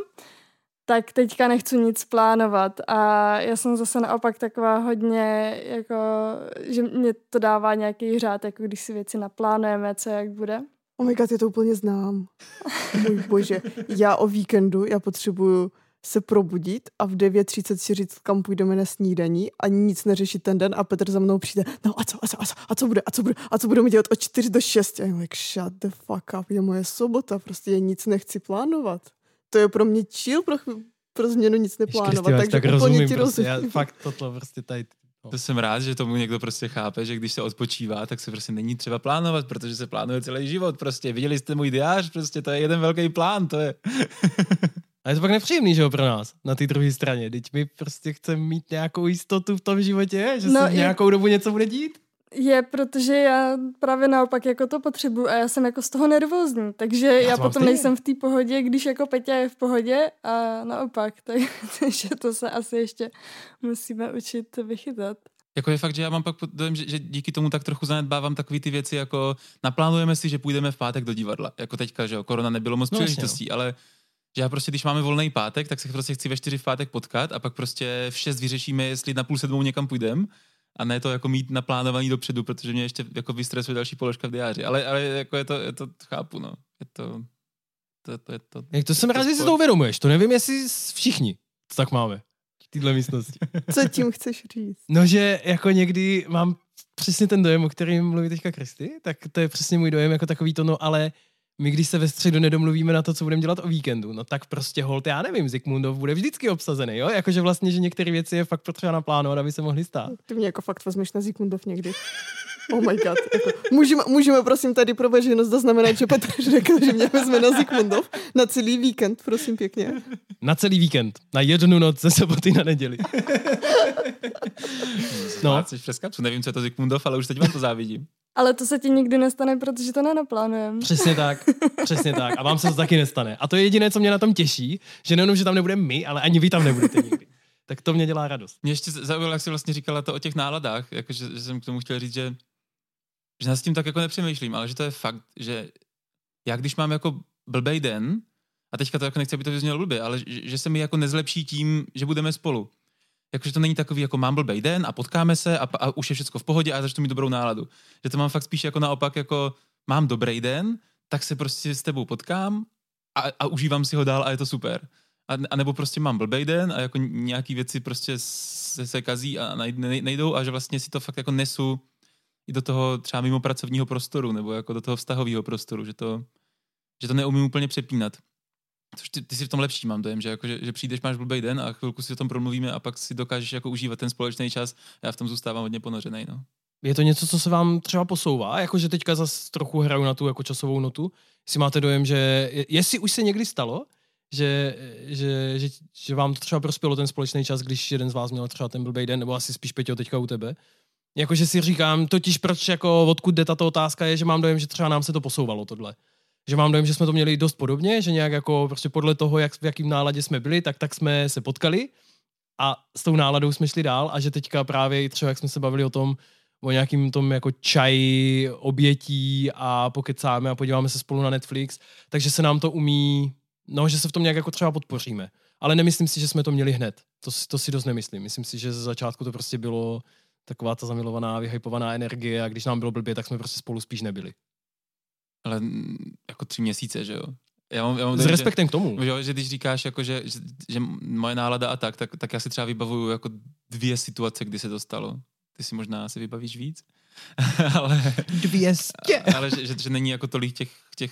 tak teďka nechci nic plánovat a já jsem zase naopak taková hodně, jako, že mě to dává nějaký řád, jako když si věci naplánujeme, co jak bude. Oh my god, já to úplně znám. [LAUGHS] Můj bože. Já o víkendu, já potřebuju se probudit a v 9.30 si říct, kam půjdeme na snídaní a nic neřešit ten den a Petr za mnou přijde, no a co, a co, a co, a co bude, a co bude, a co budeme dělat od 4 do 6. A I'm like, shut the fuck up, je moje sobota, prostě já nic nechci plánovat. To je pro mě chill, pro, chv- pro změnu nic neplánovat, takže tak úplně rozumím, ti prostě, rozumím. já fakt toto prostě tady To jsem rád, že tomu někdo prostě chápe, že když se odpočívá, tak se prostě není třeba plánovat, protože se plánuje celý život. Prostě viděli jste můj diář, prostě to je jeden velký plán, to je. [LAUGHS] A je to pak nepříjemný, že jo, pro nás, na té druhé straně. Teď my prostě chceme mít nějakou jistotu v tom životě, že No se nějakou dobu něco bude dít. Je, protože já právě naopak jako to potřebuji a já jsem jako z toho nervózní, takže já, já potom stejně. nejsem v té pohodě, když jako Peťa je v pohodě a naopak, [LAUGHS] takže to se asi ještě musíme učit vychytat. Jako je fakt, že já mám pak dojem, že, že díky tomu tak trochu zanedbávám takové ty věci, jako naplánujeme si, že půjdeme v pátek do divadla. Jako teďka, že jo, korona nebylo moc no, příležitostí, ale že já prostě, když máme volný pátek, tak se prostě chci ve čtyři v pátek potkat a pak prostě v šest vyřešíme, jestli na půl sedmou někam půjdeme a ne to jako mít naplánovaný dopředu, protože mě ještě jako vystresuje další položka v diáři. Ale, ale jako je to, je to, chápu, no. Je to, to, to, je to, Jak to jsem rád, že si to uvědomuješ. To nevím, jestli všichni to tak máme v této místnosti. [LAUGHS] Co tím chceš říct? No, že jako někdy mám přesně ten dojem, o kterém mluví teďka Kristy, tak to je přesně můj dojem, jako takový to, no ale my když se ve středu nedomluvíme na to, co budeme dělat o víkendu, no tak prostě hold, já nevím, Zikmundov bude vždycky obsazený, jo? Jakože vlastně, že některé věci je fakt potřeba naplánovat, aby se mohly stát. Ty mě jako fakt vezmeš na Zikmundov někdy. Oh my god. Jako, můžeme, můžeme prosím tady pro veřejnost zaznamenat, že Petr řekl, že mě vezme na Zikmundov na celý víkend, prosím pěkně. Na celý víkend. Na jednu noc ze soboty na neděli. no. Jsi přes kapsu. Nevím, co je to Zikmundov, ale už teď vám to závidím. Ale to se ti nikdy nestane, protože to nenaplánujeme. Přesně tak, přesně tak. A vám se to taky nestane. A to je jediné, co mě na tom těší, že nejenom, že tam nebudeme my, ale ani vy tam nebudete nikdy. Tak to mě dělá radost. Mě ještě zaujalo, jak jsi vlastně říkala to o těch náladách, jakože, že jsem k tomu chtěl říct, že, že nad tím tak jako nepřemýšlím, ale že to je fakt, že já když mám jako blbej den, a teďka to jako nechci, aby to vyznělo blbě, ale že, že se mi jako nezlepší tím, že budeme spolu jakože to není takový, jako mám blbej den a potkáme se a, a už je všechno v pohodě a začnu mít dobrou náladu. Že to mám fakt spíš jako naopak, jako mám dobrý den, tak se prostě s tebou potkám a, a užívám si ho dál a je to super. A, a nebo prostě mám blbej den a jako nějaký věci prostě se, se kazí a nejdou a že vlastně si to fakt jako nesu i do toho třeba mimo pracovního prostoru nebo jako do toho vztahového prostoru, že to, že to neumím úplně přepínat. Což ty, ty jsi v tom lepší, mám dojem, že, jako, že, že přijdeš, máš blbý den a chvilku si o tom promluvíme a pak si dokážeš jako užívat ten společný čas. Já v tom zůstávám hodně ponořený. No. Je to něco, co se vám třeba posouvá? Jakože teďka zase trochu hraju na tu jako časovou notu. Jestli máte dojem, že jestli už se někdy stalo, že, že, že, že vám to třeba prospělo ten společný čas, když jeden z vás měl třeba ten blbý den, nebo asi spíš Peťo teďka u tebe. Jakože si říkám, totiž proč jako odkud jde tato otázka je, že mám dojem, že třeba nám se to posouvalo tohle že mám dojem, že jsme to měli dost podobně, že nějak jako prostě podle toho, jak, v jakým náladě jsme byli, tak tak jsme se potkali a s tou náladou jsme šli dál a že teďka právě i třeba, jak jsme se bavili o tom, o nějakým tom jako čaji, obětí a pokecáme a podíváme se spolu na Netflix, takže se nám to umí, no, že se v tom nějak jako třeba podpoříme. Ale nemyslím si, že jsme to měli hned. To, to si dost nemyslím. Myslím si, že ze začátku to prostě bylo taková ta zamilovaná, vyhypovaná energie a když nám bylo blbě, tak jsme prostě spolu spíš nebyli ale jako tři měsíce, že jo. Já mám, já mám S respektem že, k tomu. Že, že když říkáš, jako, že, že, že moje nálada a tak, tak, tak já si třeba vybavuju jako dvě situace, kdy se to stalo. Ty si možná si vybavíš víc. [LAUGHS] ale, Dvěstě. [LAUGHS] ale že, že, že, není jako tolik těch, těch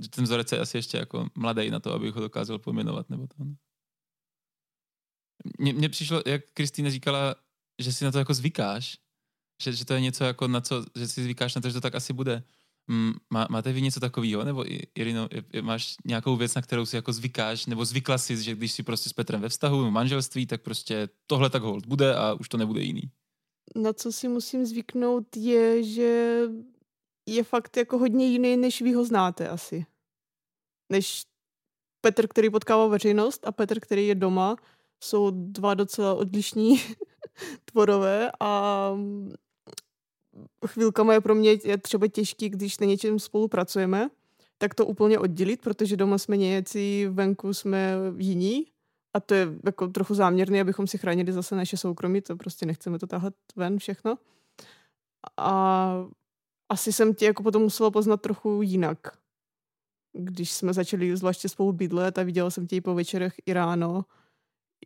že ten vzorec je asi ještě jako mladý na to, abych ho dokázal pojmenovat. Nebo to. Mně, přišlo, jak Kristýna říkala, že si na to jako zvykáš, že, že to je něco jako na co, že si zvykáš na to, že to tak asi bude. Mm, má, máte vy něco takového? Nebo Irino, máš nějakou věc, na kterou si jako zvykáš, nebo zvykla si, že když si prostě s Petrem ve vztahu, v manželství, tak prostě tohle tak hold bude a už to nebude jiný? Na co si musím zvyknout je, že je fakt jako hodně jiný, než vy ho znáte asi. Než Petr, který potkává veřejnost a Petr, který je doma, jsou dva docela odlišní [LAUGHS] tvorové a chvílkama je pro mě je třeba těžký, když na něčem spolupracujeme, tak to úplně oddělit, protože doma jsme nějací, venku jsme jiní a to je jako trochu záměrné, abychom si chránili zase naše soukromí, to prostě nechceme to tahat ven všechno. A asi jsem tě jako potom musela poznat trochu jinak. Když jsme začali zvláště spolu bydlet a viděla jsem tě i po večerech i ráno,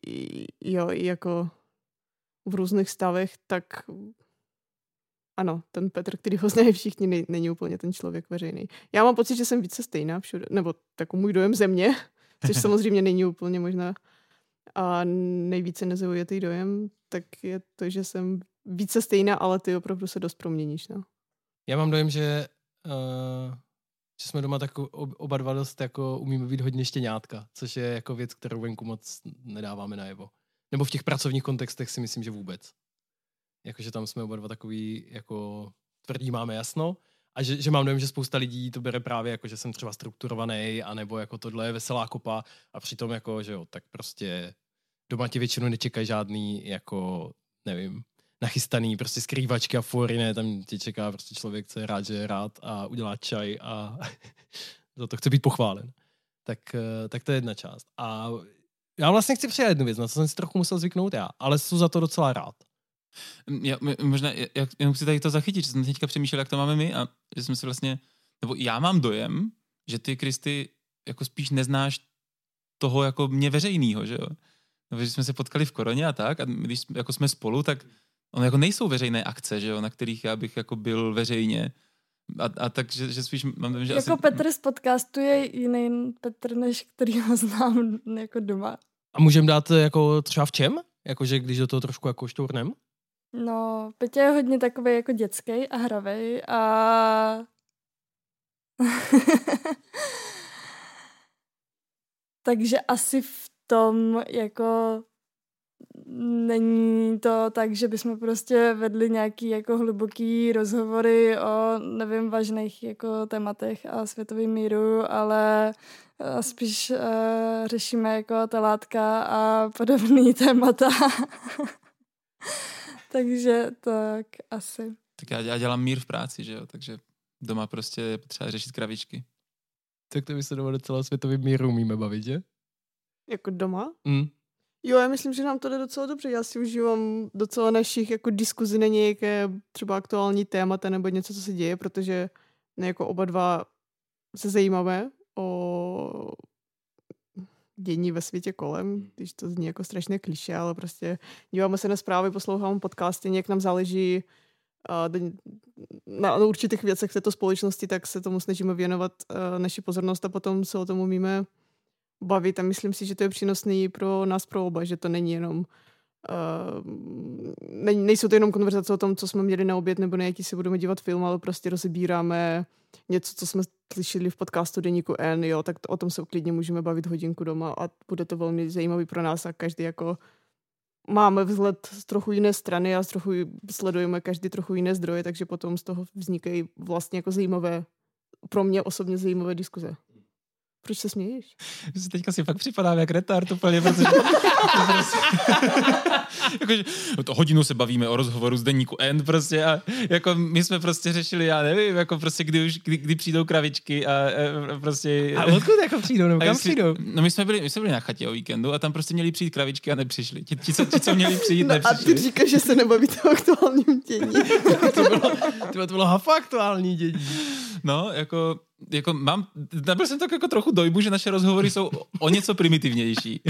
i, jo, i jako v různých stavech, tak ano, ten Petr, který ho znají všichni, není úplně ten člověk veřejný. Já mám pocit, že jsem více stejná všude, nebo takový můj dojem země, [LAUGHS] což samozřejmě není úplně možná a nejvíce nezaujatý dojem, tak je to, že jsem více stejná, ale ty opravdu se dost proměníš. No. Já mám dojem, že, uh, že jsme doma tak oba dva dost jako umíme být hodně štěňátka, což je jako věc, kterou venku moc nedáváme najevo. Nebo v těch pracovních kontextech si myslím, že vůbec. Jakože tam jsme oba dva takový, jako tvrdí máme jasno. A že, že mám dojem, že spousta lidí to bere právě jako, že jsem třeba strukturovaný, anebo jako tohle je veselá kopa a přitom jako, že jo, tak prostě doma ti většinou nečekají žádný, jako, nevím, nachystaný prostě skrývačky a fóry, ne, tam tě čeká prostě člověk, co je rád, že je rád a udělá čaj a [LAUGHS] za to chce být pochválen. Tak, eh, tak to je jedna část. A já vlastně chci přijet jednu věc, na co jsem si trochu musel zvyknout já, ale jsem za to docela rád. Já, možná, já, jenom chci tady to zachytit, že jsem teďka přemýšlel, jak to máme my a že jsme si vlastně, nebo já mám dojem, že ty, Kristy, jako spíš neznáš toho jako mě veřejnýho, že jo? No, že jsme se potkali v koroně a tak a když jako jsme spolu, tak ono jako nejsou veřejné akce, že jo, na kterých já bych jako byl veřejně. A, a tak, že, že spíš mám že Jako asi... Petr z podcastu je jiný Petr, než který ho znám jako doma. A můžeme dát jako třeba v čem? Jakože když do toho trošku jako štournem? No, Petě je hodně takový jako dětský a hravej a... [LAUGHS] Takže asi v tom jako není to tak, že bychom prostě vedli nějaký jako hluboký rozhovory o, nevím, vážných jako tématech a světovým míru, ale eh, spíš uh, řešíme jako telátka a podobný [LAUGHS] témata. [LAUGHS] Takže tak asi. Tak já, já dělám mír v práci, že jo, takže doma prostě je potřeba řešit kravičky. Tak to by se doma docela světovým míru umíme bavit, že? Jako doma? Mm. Jo, já myslím, že nám to jde docela dobře. Já si užívám docela našich jako diskuzi na nějaké třeba aktuální témata nebo něco, co se děje, protože jako oba dva se zajímáme o dění ve světě kolem, když to zní jako strašné kliše, ale prostě díváme se na zprávy, posloucháme podcasty, nějak nám záleží na, na určitých věcech v této společnosti, tak se tomu snažíme věnovat naši pozornost a potom se o tom umíme bavit a myslím si, že to je přínosný pro nás, pro oba, že to není jenom Uh, ne, nejsou to jenom konverzace o tom, co jsme měli na oběd nebo na jaký si budeme dívat film, ale prostě rozebíráme něco, co jsme slyšeli v podcastu Deníku N, jo, tak to, o tom se klidně můžeme bavit hodinku doma a bude to velmi zajímavý pro nás a každý jako máme vzhled z trochu jiné strany a z trochu sledujeme každý trochu jiné zdroje, takže potom z toho vznikají vlastně jako zajímavé, pro mě osobně zajímavé diskuze. Proč se směješ? Teďka si fakt připadám jak retard úplně, protože... [LAUGHS] jakože, no to hodinu se bavíme o rozhovoru z deníku N prostě a jako my jsme prostě řešili, já nevím, jako prostě kdy už, kdy, kdy přijdou kravičky a, a prostě... A odkud jako přijdou, nebo kam jestli, přijdou? No my jsme, byli, my jsme byli na chatě o víkendu a tam prostě měli přijít kravičky a nepřišli. Ti, ti, co, ti, co měli přijít, no nepřišli. A ty říkáš, že se nebavíte o aktuálním dění. [LAUGHS] to, bylo, to bylo hafa aktuální dění. No, jako jako mám, nabil jsem tak jako trochu dojmu, že naše rozhovory jsou o něco primitivnější.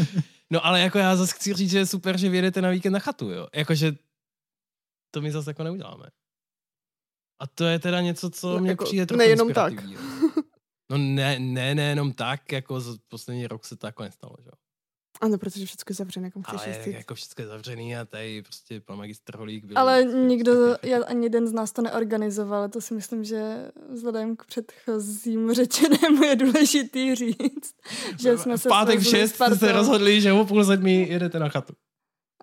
[LAUGHS] no ale jako já zase chci říct, že je super, že vyjedete na víkend na chatu, jo. Jakože to my zase jako neuděláme. A to je teda něco, co no, mě jako, přijde trochu Nejenom tak. No ne, ne, nejenom tak, jako za poslední rok se to jako nestalo, že jo. Ano, protože všechno je zavřené, kam chceš Ale jako všechno je zavřený a tady prostě pan magistr Holík byl... Ale nikdo, já, ani jeden z nás to neorganizoval, to si myslím, že vzhledem k předchozímu řečenému je důležitý říct, že jsme se... V pátek v šest jste se rozhodli, že o půl sedmi jedete na chatu.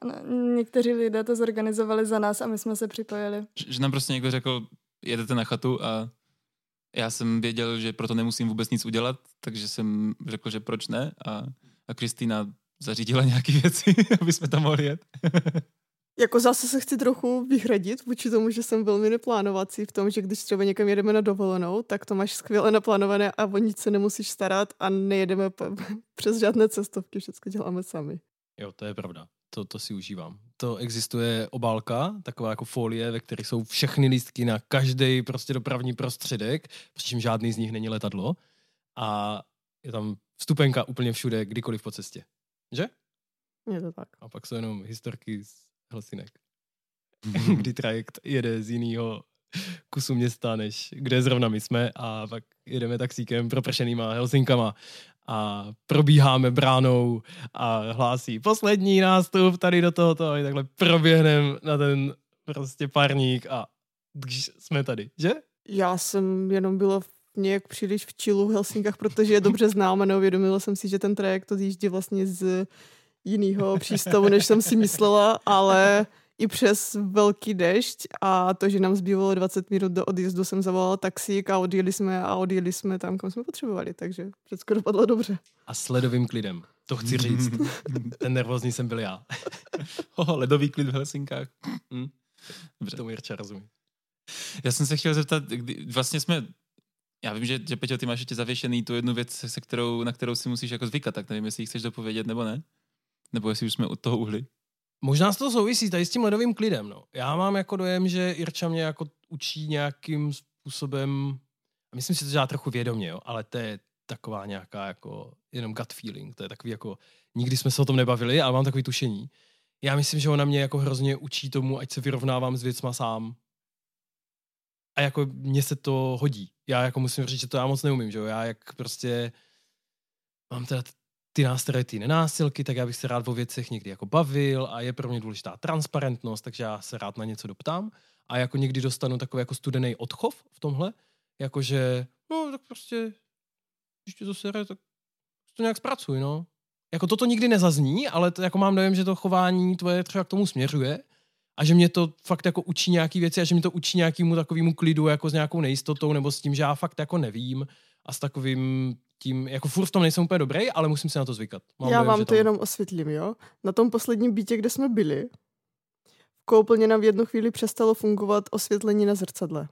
Ano, někteří lidé to zorganizovali za nás a my jsme se připojili. Že, že nám prostě někdo řekl, jedete na chatu a já jsem věděl, že proto nemusím vůbec nic udělat, takže jsem řekl, že proč ne a, a Kristýna zařídila nějaké věci, [LAUGHS] aby jsme tam mohli jet. [LAUGHS] Jako zase se chci trochu vyhradit vůči tomu, že jsem velmi neplánovací v tom, že když třeba někam jedeme na dovolenou, tak to máš skvěle naplánované a o nic se nemusíš starat a nejedeme [LAUGHS] přes žádné cestovky, všechno děláme sami. Jo, to je pravda. To, to si užívám. To existuje obálka, taková jako folie, ve které jsou všechny lístky na každý prostě dopravní prostředek, přičem žádný z nich není letadlo. A je tam vstupenka úplně všude, kdykoliv po cestě. Že? Je to tak. A pak jsou jenom historky z Helsinek. [LAUGHS] kdy trajekt jede z jiného kusu města, než kde zrovna my jsme a pak jedeme taxíkem propršenýma Helsinkama a probíháme bránou a hlásí poslední nástup tady do tohoto a takhle proběhneme na ten prostě parník a když jsme tady, že? Já jsem jenom byla v nějak příliš v čilu v Helsinkách, protože je dobře znám a neuvědomila jsem si, že ten trajekt odjíždí vlastně z jiného přístavu, než jsem si myslela, ale i přes velký dešť a to, že nám zbývalo 20 minut do odjezdu, jsem zavolala taxík a odjeli jsme a odjeli jsme tam, kam jsme potřebovali, takže všechno dopadlo dobře. A s ledovým klidem. To chci říct. [LAUGHS] Ten nervózní jsem byl já. [LAUGHS] oh, ledový klid v Helsinkách. Hm? Dobře. Tomu Jirča rozumí. Já jsem se chtěl zeptat, kdy, vlastně jsme já vím, že, že Peťo, ty máš ještě zavěšený tu jednu věc, se kterou, na kterou si musíš jako zvykat, tak nevím, jestli ji chceš dopovědět nebo ne. Nebo jestli už jsme od toho uhli. Možná to souvisí tady s tím ledovým klidem. No. Já mám jako dojem, že Irča mě jako učí nějakým způsobem, a myslím si, že to dělá trochu vědomě, jo, ale to je taková nějaká jako jenom gut feeling. To je takový jako, nikdy jsme se o tom nebavili, ale mám takový tušení. Já myslím, že ona mě jako hrozně učí tomu, ať se vyrovnávám s věcma sám. A jako mně se to hodí. Já jako musím říct, že to já moc neumím, že jo. Já jak prostě mám teda ty nástroje, ty nenásilky, tak já bych se rád o věcech někdy jako bavil a je pro mě důležitá transparentnost, takže já se rád na něco doptám a jako někdy dostanu takový jako studený odchov v tomhle, jakože, no tak prostě, když tě to sere, tak to nějak zpracuj, no. Jako toto nikdy nezazní, ale to, jako mám dojem, že to chování tvoje třeba k tomu směřuje a že mě to fakt jako učí nějaký věci a že mě to učí nějakému takovému klidu jako s nějakou nejistotou nebo s tím, že já fakt jako nevím a s takovým tím, jako furt v tom nejsem úplně dobrý, ale musím se na to zvykat. Mám Já dojem, vám to tam... jenom osvětlím, jo. Na tom posledním bytě, kde jsme byli, v koupelně nám v jednu chvíli přestalo fungovat osvětlení na zrcadle.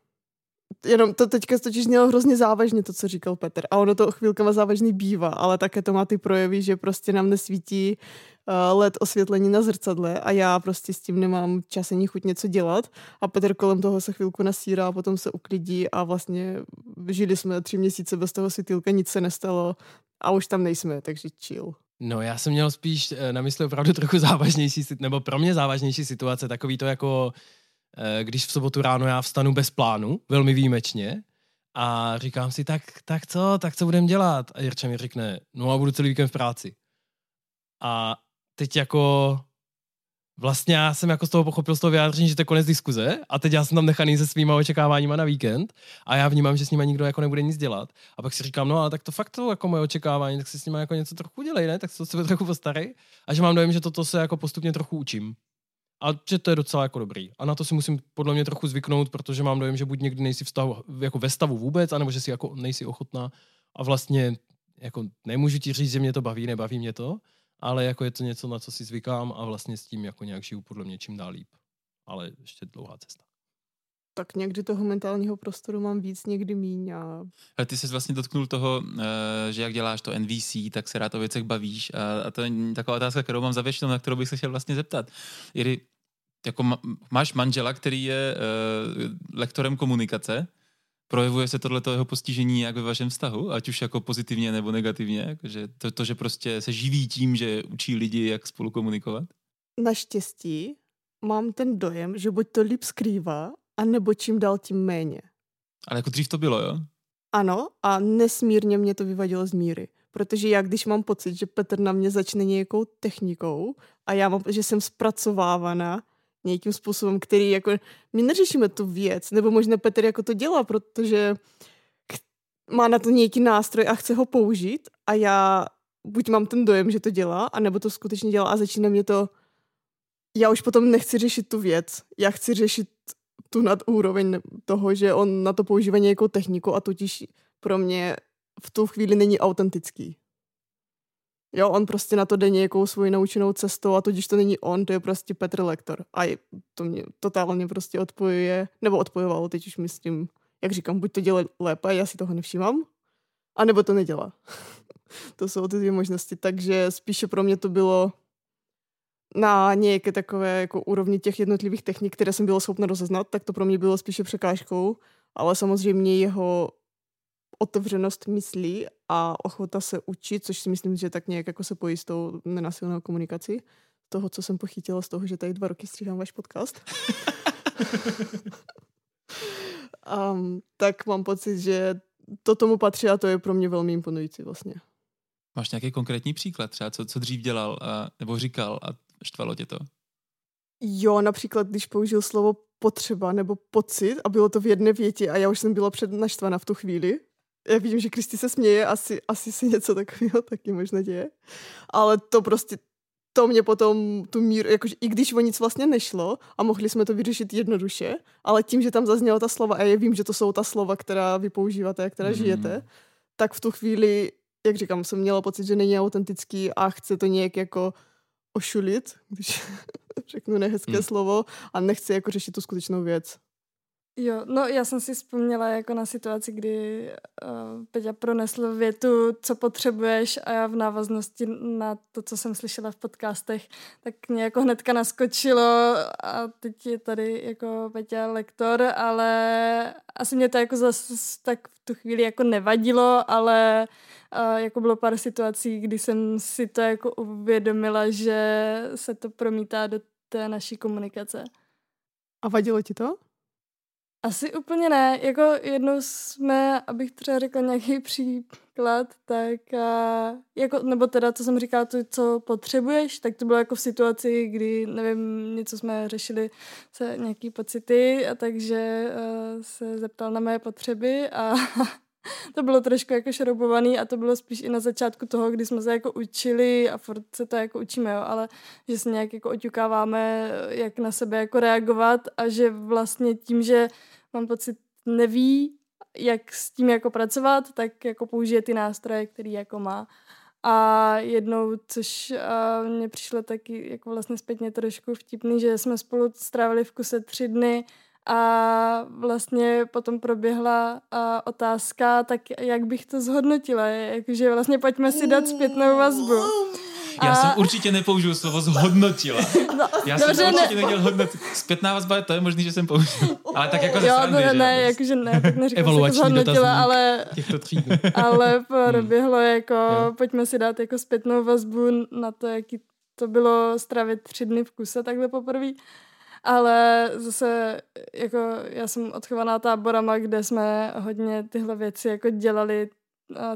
Jenom to teďka totiž mělo hrozně závažně, to, co říkal Petr. A ono to chvilkama závažný bývá, ale také to má ty projevy, že prostě nám nesvítí uh, LED osvětlení na zrcadle a já prostě s tím nemám čas ani chuť něco dělat. A Petr kolem toho se chvilku nasírá, potom se uklidí a vlastně žili jsme tři měsíce bez toho světýlka, nic se nestalo a už tam nejsme, takže chill. No já jsem měl spíš eh, na mysli opravdu trochu závažnější, nebo pro mě závažnější situace, takový to jako Eh, když v sobotu ráno já vstanu bez plánu, velmi výjimečně, a říkám si, tak, tak co, tak co budeme dělat? A Jirča mi řekne, no a budu celý víkend v práci. A teď jako vlastně já jsem jako z toho pochopil z toho vyjádření, že to je konec diskuze a teď já jsem tam nechaný se svýma očekáváníma na víkend a já vnímám, že s nima nikdo jako nebude nic dělat. A pak si říkám, no ale tak to fakt to jako moje očekávání, tak si s nima jako něco trochu dělej, ne? Tak se to sebe trochu postarej. A že mám dojem, že toto se jako postupně trochu učím. A že to je docela jako dobrý. A na to si musím podle mě trochu zvyknout, protože mám dojem, že buď někdy nejsi v stavu, jako ve stavu vůbec, anebo že si jako nejsi ochotná. A vlastně jako nemůžu ti říct, že mě to baví, nebaví mě to, ale jako je to něco, na co si zvykám a vlastně s tím jako nějak žiju podle mě čím dál líp. Ale ještě dlouhá cesta. Tak někdy toho mentálního prostoru mám víc, někdy míň. A... Ale ty jsi vlastně dotknul toho, eh, že jak děláš to NVC, tak se rád o věcech bavíš. A to je taková otázka, kterou mám zavěšenou, na kterou bych se chtěl vlastně zeptat. Jiry, jako máš manžela, který je uh, lektorem komunikace, projevuje se tohleto jeho postižení jak ve vašem vztahu, ať už jako pozitivně nebo negativně, jakože to, to, že prostě se živí tím, že učí lidi, jak spolu komunikovat? Naštěstí mám ten dojem, že buď to líp skrývá, anebo čím dál tím méně. Ale jako dřív to bylo, jo? Ano, a nesmírně mě to vyvadilo z míry. Protože já, když mám pocit, že Petr na mě začne nějakou technikou a já mám, že jsem zpracovávaná, nějakým způsobem, který jako, my neřešíme tu věc, nebo možná Petr jako to dělá, protože má na to nějaký nástroj a chce ho použít a já buď mám ten dojem, že to dělá, anebo to skutečně dělá a začíná mě to, já už potom nechci řešit tu věc, já chci řešit tu nadúroveň toho, že on na to používá nějakou techniku a totiž pro mě v tu chvíli není autentický. Jo, on prostě na to jde nějakou svoji naučenou cestou a tudíž to není on, to je prostě Petr Lektor. A to mě totálně prostě odpojuje, nebo odpojovalo, teď už myslím, jak říkám, buď to dělá lépe, já si toho nevšímám, anebo to nedělá. [LAUGHS] to jsou ty dvě možnosti, takže spíše pro mě to bylo na nějaké takové jako úrovni těch jednotlivých technik, které jsem byla schopna rozeznat, tak to pro mě bylo spíše překážkou, ale samozřejmě jeho otevřenost myslí a ochota se učit, což si myslím, že tak nějak jako se pojí s tou nenasilnou komunikací. Toho, co jsem pochytila z toho, že tady dva roky stříhám váš podcast. [LAUGHS] um, tak mám pocit, že to tomu patří a to je pro mě velmi imponující vlastně. Máš nějaký konkrétní příklad třeba, co, co dřív dělal a, nebo říkal a štvalo tě to? Jo, například, když použil slovo potřeba nebo pocit a bylo to v jedné větě a já už jsem byla před naštvaná v tu chvíli, já vidím, že Kristi se směje, asi, asi si něco takového [LAUGHS] taky možná děje. Ale to prostě, to mě potom tu míru, jakože i když o nic vlastně nešlo a mohli jsme to vyřešit jednoduše, ale tím, že tam zazněla ta slova, a já vím, že to jsou ta slova, která vy používáte a která mm. žijete, tak v tu chvíli, jak říkám, jsem měla pocit, že není autentický a chce to nějak jako ošulit, když [LAUGHS] řeknu nehezké mm. slovo a nechci jako řešit tu skutečnou věc. Jo, no já jsem si vzpomněla jako na situaci, kdy uh, Peťa pronesl větu, co potřebuješ a já v návaznosti na to, co jsem slyšela v podcastech, tak mě jako hnedka naskočilo a teď je tady jako Peťa lektor, ale asi mě to jako zase tak v tu chvíli jako nevadilo, ale uh, jako bylo pár situací, kdy jsem si to jako uvědomila, že se to promítá do té naší komunikace. A vadilo ti to? Asi úplně ne. Jako jednou jsme, abych třeba řekla nějaký [LAUGHS] příklad, tak a, jako, nebo teda, co jsem říkala, to, co potřebuješ, tak to bylo jako v situaci, kdy, nevím, něco jsme řešili, se nějaký pocity, a takže uh, se zeptal na mé potřeby a [LAUGHS] to bylo trošku jako šroubovaný a to bylo spíš i na začátku toho, kdy jsme se jako učili a furt se to jako učíme, jo, ale že se nějak jako oťukáváme, jak na sebe jako reagovat a že vlastně tím, že mám pocit, neví, jak s tím jako pracovat, tak jako použije ty nástroje, který jako má. A jednou, což uh, mně přišlo taky jako vlastně zpětně trošku vtipný, že jsme spolu strávili v kuse tři dny a vlastně potom proběhla uh, otázka, tak jak bych to zhodnotila, jakože vlastně pojďme si dát zpětnou vazbu. Já a... jsem určitě nepoužil slovo zhodnotila. [LAUGHS] No, Já jsem dobře, určitě ne... nedělal hodnotit. Zpětná vazba, to je možný, že jsem použil. Ale tak jako Jo, no, ne, ne, jakože ne, tak neříkám, že zhodnotila, ale... Těchto třídů. ale proběhlo hmm. jako, jo. pojďme si dát jako zpětnou vazbu na to, jaký to bylo stravit tři dny v kuse takhle poprvé. Ale zase jako já jsem odchovaná táborama, kde jsme hodně tyhle věci jako dělali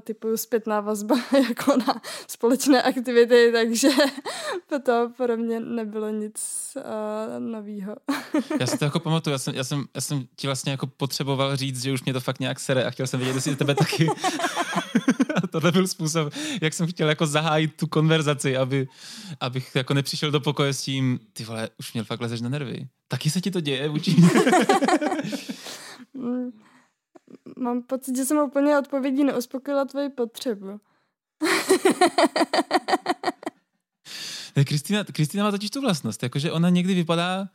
typu zpětná vazba [LAUGHS] jako na společné aktivity, takže [LAUGHS] to pro mě nebylo nic uh, novýho. já si to jako [LAUGHS] pamatuju, já jsem, já, jsem, já jsem ti vlastně jako potřeboval říct, že už mě to fakt nějak sere a chtěl jsem vědět, jestli tebe taky. a tohle byl způsob, jak jsem chtěl jako zahájit tu konverzaci, aby, abych jako nepřišel do pokoje s tím, ty vole, už měl fakt lezeš na nervy. Taky se ti to děje vůči mám pocit, že jsem úplně odpovědí neuspokojila tvoji potřebu. Kristýna, Kristýna má totiž tu vlastnost, jakože ona někdy vypadá,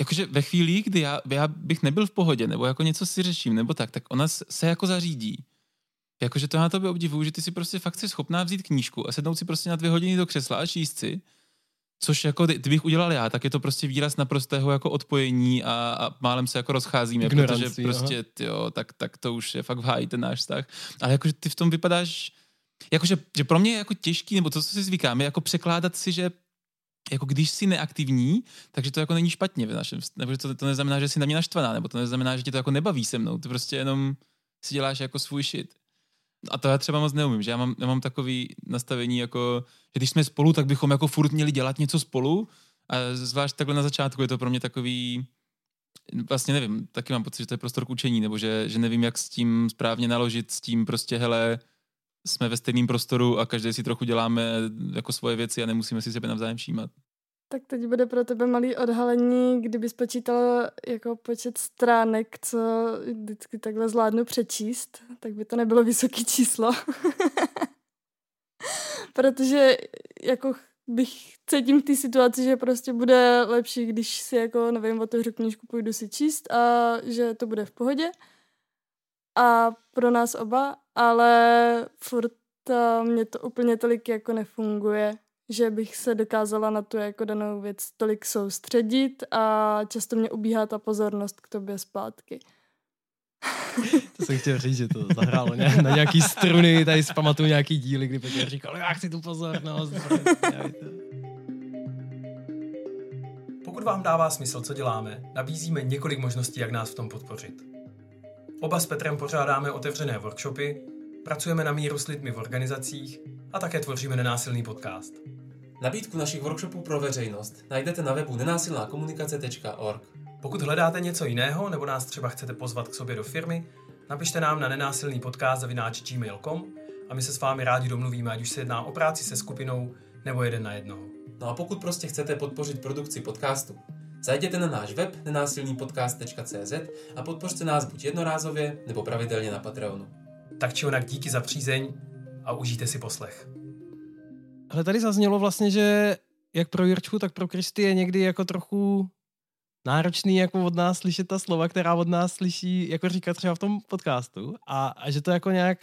jakože ve chvíli, kdy já, já bych nebyl v pohodě, nebo jako něco si řeším, nebo tak, tak ona se jako zařídí. Jakože to na tobě obdivuju, že ty si prostě fakt jsi schopná vzít knížku a sednout si prostě na dvě hodiny do křesla a číst si Což jako kdybych udělal já, tak je to prostě výraz naprostého jako odpojení a, a málem se jako rozcházíme, Ignorancí, protože prostě, jo, tak, tak to už je fakt v háji ten náš vztah. Ale jakože ty v tom vypadáš, jakože že pro mě je jako těžký, nebo to, co si zvykám, je jako překládat si, že jako když jsi neaktivní, takže to jako není špatně v našem, nebo to, to neznamená, že jsi na mě naštvaná, nebo to neznamená, že tě to jako nebaví se mnou, ty prostě jenom si děláš jako svůj shit a to já třeba moc neumím, že já mám, já mám takový nastavení, jako, že když jsme spolu, tak bychom jako furt měli dělat něco spolu a zvlášť takhle na začátku je to pro mě takový, vlastně nevím, taky mám pocit, že to je prostor k učení, nebo že, že nevím, jak s tím správně naložit, s tím prostě, hele, jsme ve stejném prostoru a každý si trochu děláme jako svoje věci a nemusíme si sebe navzájem všímat. Tak teď bude pro tebe malý odhalení, kdyby spočítal jako počet stránek, co vždycky takhle zvládnu přečíst, tak by to nebylo vysoké číslo. [LAUGHS] Protože jako bych cítím v té situaci, že prostě bude lepší, když si jako, nevím, otevřu knížku, půjdu si číst a že to bude v pohodě. A pro nás oba, ale furt mě to úplně tolik jako nefunguje že bych se dokázala na tu jako danou věc tolik soustředit a často mě ubíhá ta pozornost k tobě zpátky. to jsem chtěl říct, že to zahrálo ně, na nějaký struny, tady si pamatuju nějaký díly, kdy Petr říkal, já chci tu pozornost. Pokud vám dává smysl, co děláme, nabízíme několik možností, jak nás v tom podpořit. Oba s Petrem pořádáme otevřené workshopy, pracujeme na míru s lidmi v organizacích a také tvoříme nenásilný podcast. Nabídku našich workshopů pro veřejnost najdete na webu nenásilnákomunikace.org. Pokud hledáte něco jiného nebo nás třeba chcete pozvat k sobě do firmy, napište nám na nenásilný podcast zavináč gmail.com a my se s vámi rádi domluvíme, ať už se jedná o práci se skupinou, nebo jeden na jednoho. No a pokud prostě chcete podpořit produkci podcastu, zajděte na náš web nenásilnýpodcast.cz a podpořte nás buď jednorázově, nebo pravidelně na Patreonu. Tak či onak díky za přízeň a užijte si poslech. Ale tady zaznělo vlastně, že jak pro Jirčku, tak pro Kristy je někdy jako trochu náročný jako od nás slyšet ta slova, která od nás slyší, jako říká třeba v tom podcastu a, a že to jako nějak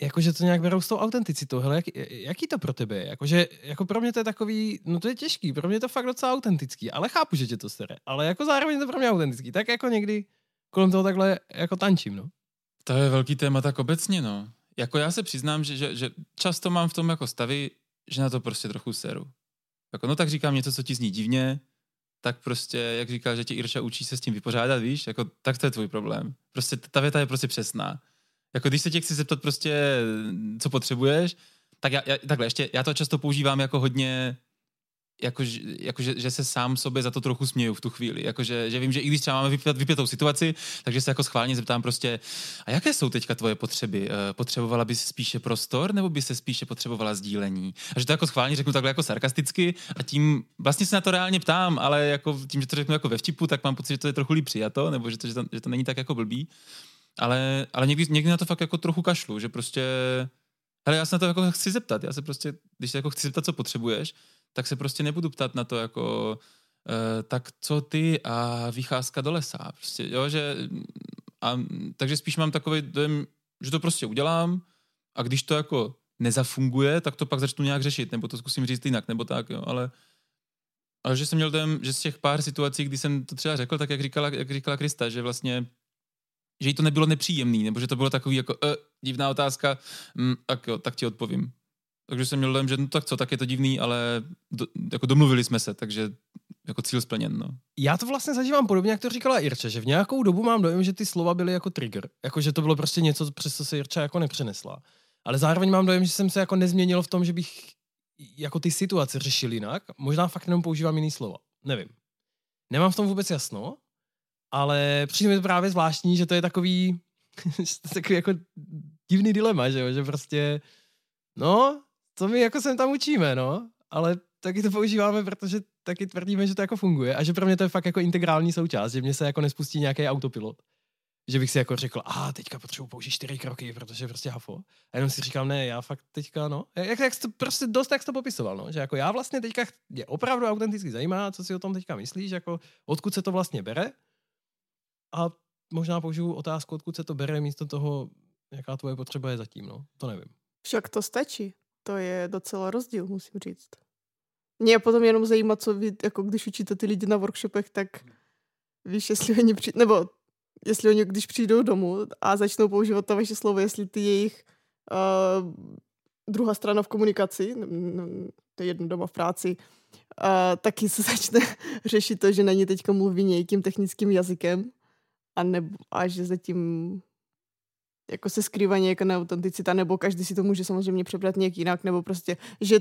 jako, že to nějak berou s tou autenticitou. Hele, jak, jaký to pro tebe je? Jako, že, jako pro mě to je takový, no to je těžký, pro mě to fakt docela autentický, ale chápu, že tě to sere. Ale jako zároveň je to pro mě autentický. Tak jako někdy kolem toho takhle jako tančím, no. To je velký téma tak obecně, no. Jako já se přiznám, že, že, že často mám v tom jako stavy, že na to prostě trochu seru. Jako, no tak říkám něco, co ti zní divně, tak prostě, jak říkal, že tě Irša učí se s tím vypořádat, víš, jako, tak to je tvůj problém. Prostě ta věta je prostě přesná. Jako když se tě chci zeptat prostě, co potřebuješ, tak já, já takhle ještě, já to často používám jako hodně, jako, jako že, že, se sám sobě za to trochu směju v tu chvíli. Jako, že, že vím, že i když třeba máme vypět, vypětou situaci, takže se jako schválně zeptám prostě, a jaké jsou teďka tvoje potřeby? Eh, potřebovala bys spíše prostor, nebo by se spíše potřebovala sdílení? A že to jako schválně řeknu takhle jako sarkasticky a tím vlastně se na to reálně ptám, ale jako tím, že to řeknu jako ve vtipu, tak mám pocit, že to je trochu líp přijato, nebo že to, že to, že to není tak jako blbý. Ale, ale někdy, někdy na to fakt jako trochu kašlu, že prostě hele, já se na to jako chci zeptat, já se prostě, když se jako chci zeptat, co potřebuješ, tak se prostě nebudu ptat na to jako uh, tak co ty a vycházka do lesa, prostě, jo, že a, takže spíš mám takový dojem, že to prostě udělám a když to jako nezafunguje, tak to pak začnu nějak řešit, nebo to zkusím říct jinak, nebo tak, jo, ale ale že jsem měl dojem, že z těch pár situací, kdy jsem to třeba řekl, tak jak říkala, jak říkala Krista, že vlastně že jí to nebylo nepříjemný, nebo že to bylo takový jako uh, divná otázka, mm, tak jo, tak ti odpovím. Takže jsem měl dojem, že no tak co, tak je to divný, ale do, jako domluvili jsme se, takže jako cíl splněn, no. Já to vlastně zažívám podobně, jak to říkala Irče, že v nějakou dobu mám dojem, že ty slova byly jako trigger. Jako, že to bylo prostě něco, přes co se Irča jako nepřenesla. Ale zároveň mám dojem, že jsem se jako nezměnil v tom, že bych jako ty situace řešil jinak. Možná fakt jenom používám jiný slova. Nevím. Nemám v tom vůbec jasno, ale přijde mi to právě zvláštní, že to je takový, [LAUGHS] takový jako divný dilema, že jo? že prostě, no, co my jako sem tam učíme, no, ale taky to používáme, protože taky tvrdíme, že to jako funguje a že pro mě to je fakt jako integrální součást, že mě se jako nespustí nějaký autopilot. Že bych si jako řekl, a teďka potřebuji použít čtyři kroky, protože prostě hafo. A jenom si říkám, ne, já fakt teďka, no, jak, jak to prostě dost, jak to popisoval, no, že jako já vlastně teďka je opravdu autenticky zajímá, co si o tom teďka myslíš, jako odkud se to vlastně bere a možná použiju otázku, odkud se to bere místo toho, jaká tvoje potřeba je zatím, no, to nevím. Však to stačí. To je docela rozdíl, musím říct. Mě potom jenom zajímá, co vy, jako když učíte ty lidi na workshopech, tak víš, jestli oni při, nebo jestli oni, když přijdou domů a začnou používat to vaše slovo, jestli ty jejich uh, druhá strana v komunikaci, to je jedno doma v práci, uh, taky se [LAUGHS] začne řešit to, že na ně teďka mluví nějakým technickým jazykem a, nebo, a že zatím jako se skrývá nějaká neautenticita, nebo každý si to může samozřejmě přebrat nějak jinak, nebo prostě, že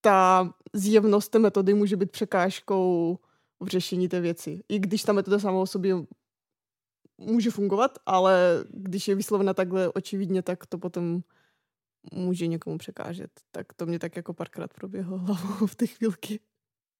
ta zjevnost té metody může být překážkou v řešení té věci. I když ta metoda sama o sobě může fungovat, ale když je vyslovena takhle očividně, tak to potom může někomu překážet. Tak to mě tak jako párkrát proběhlo hlavou v té chvílky.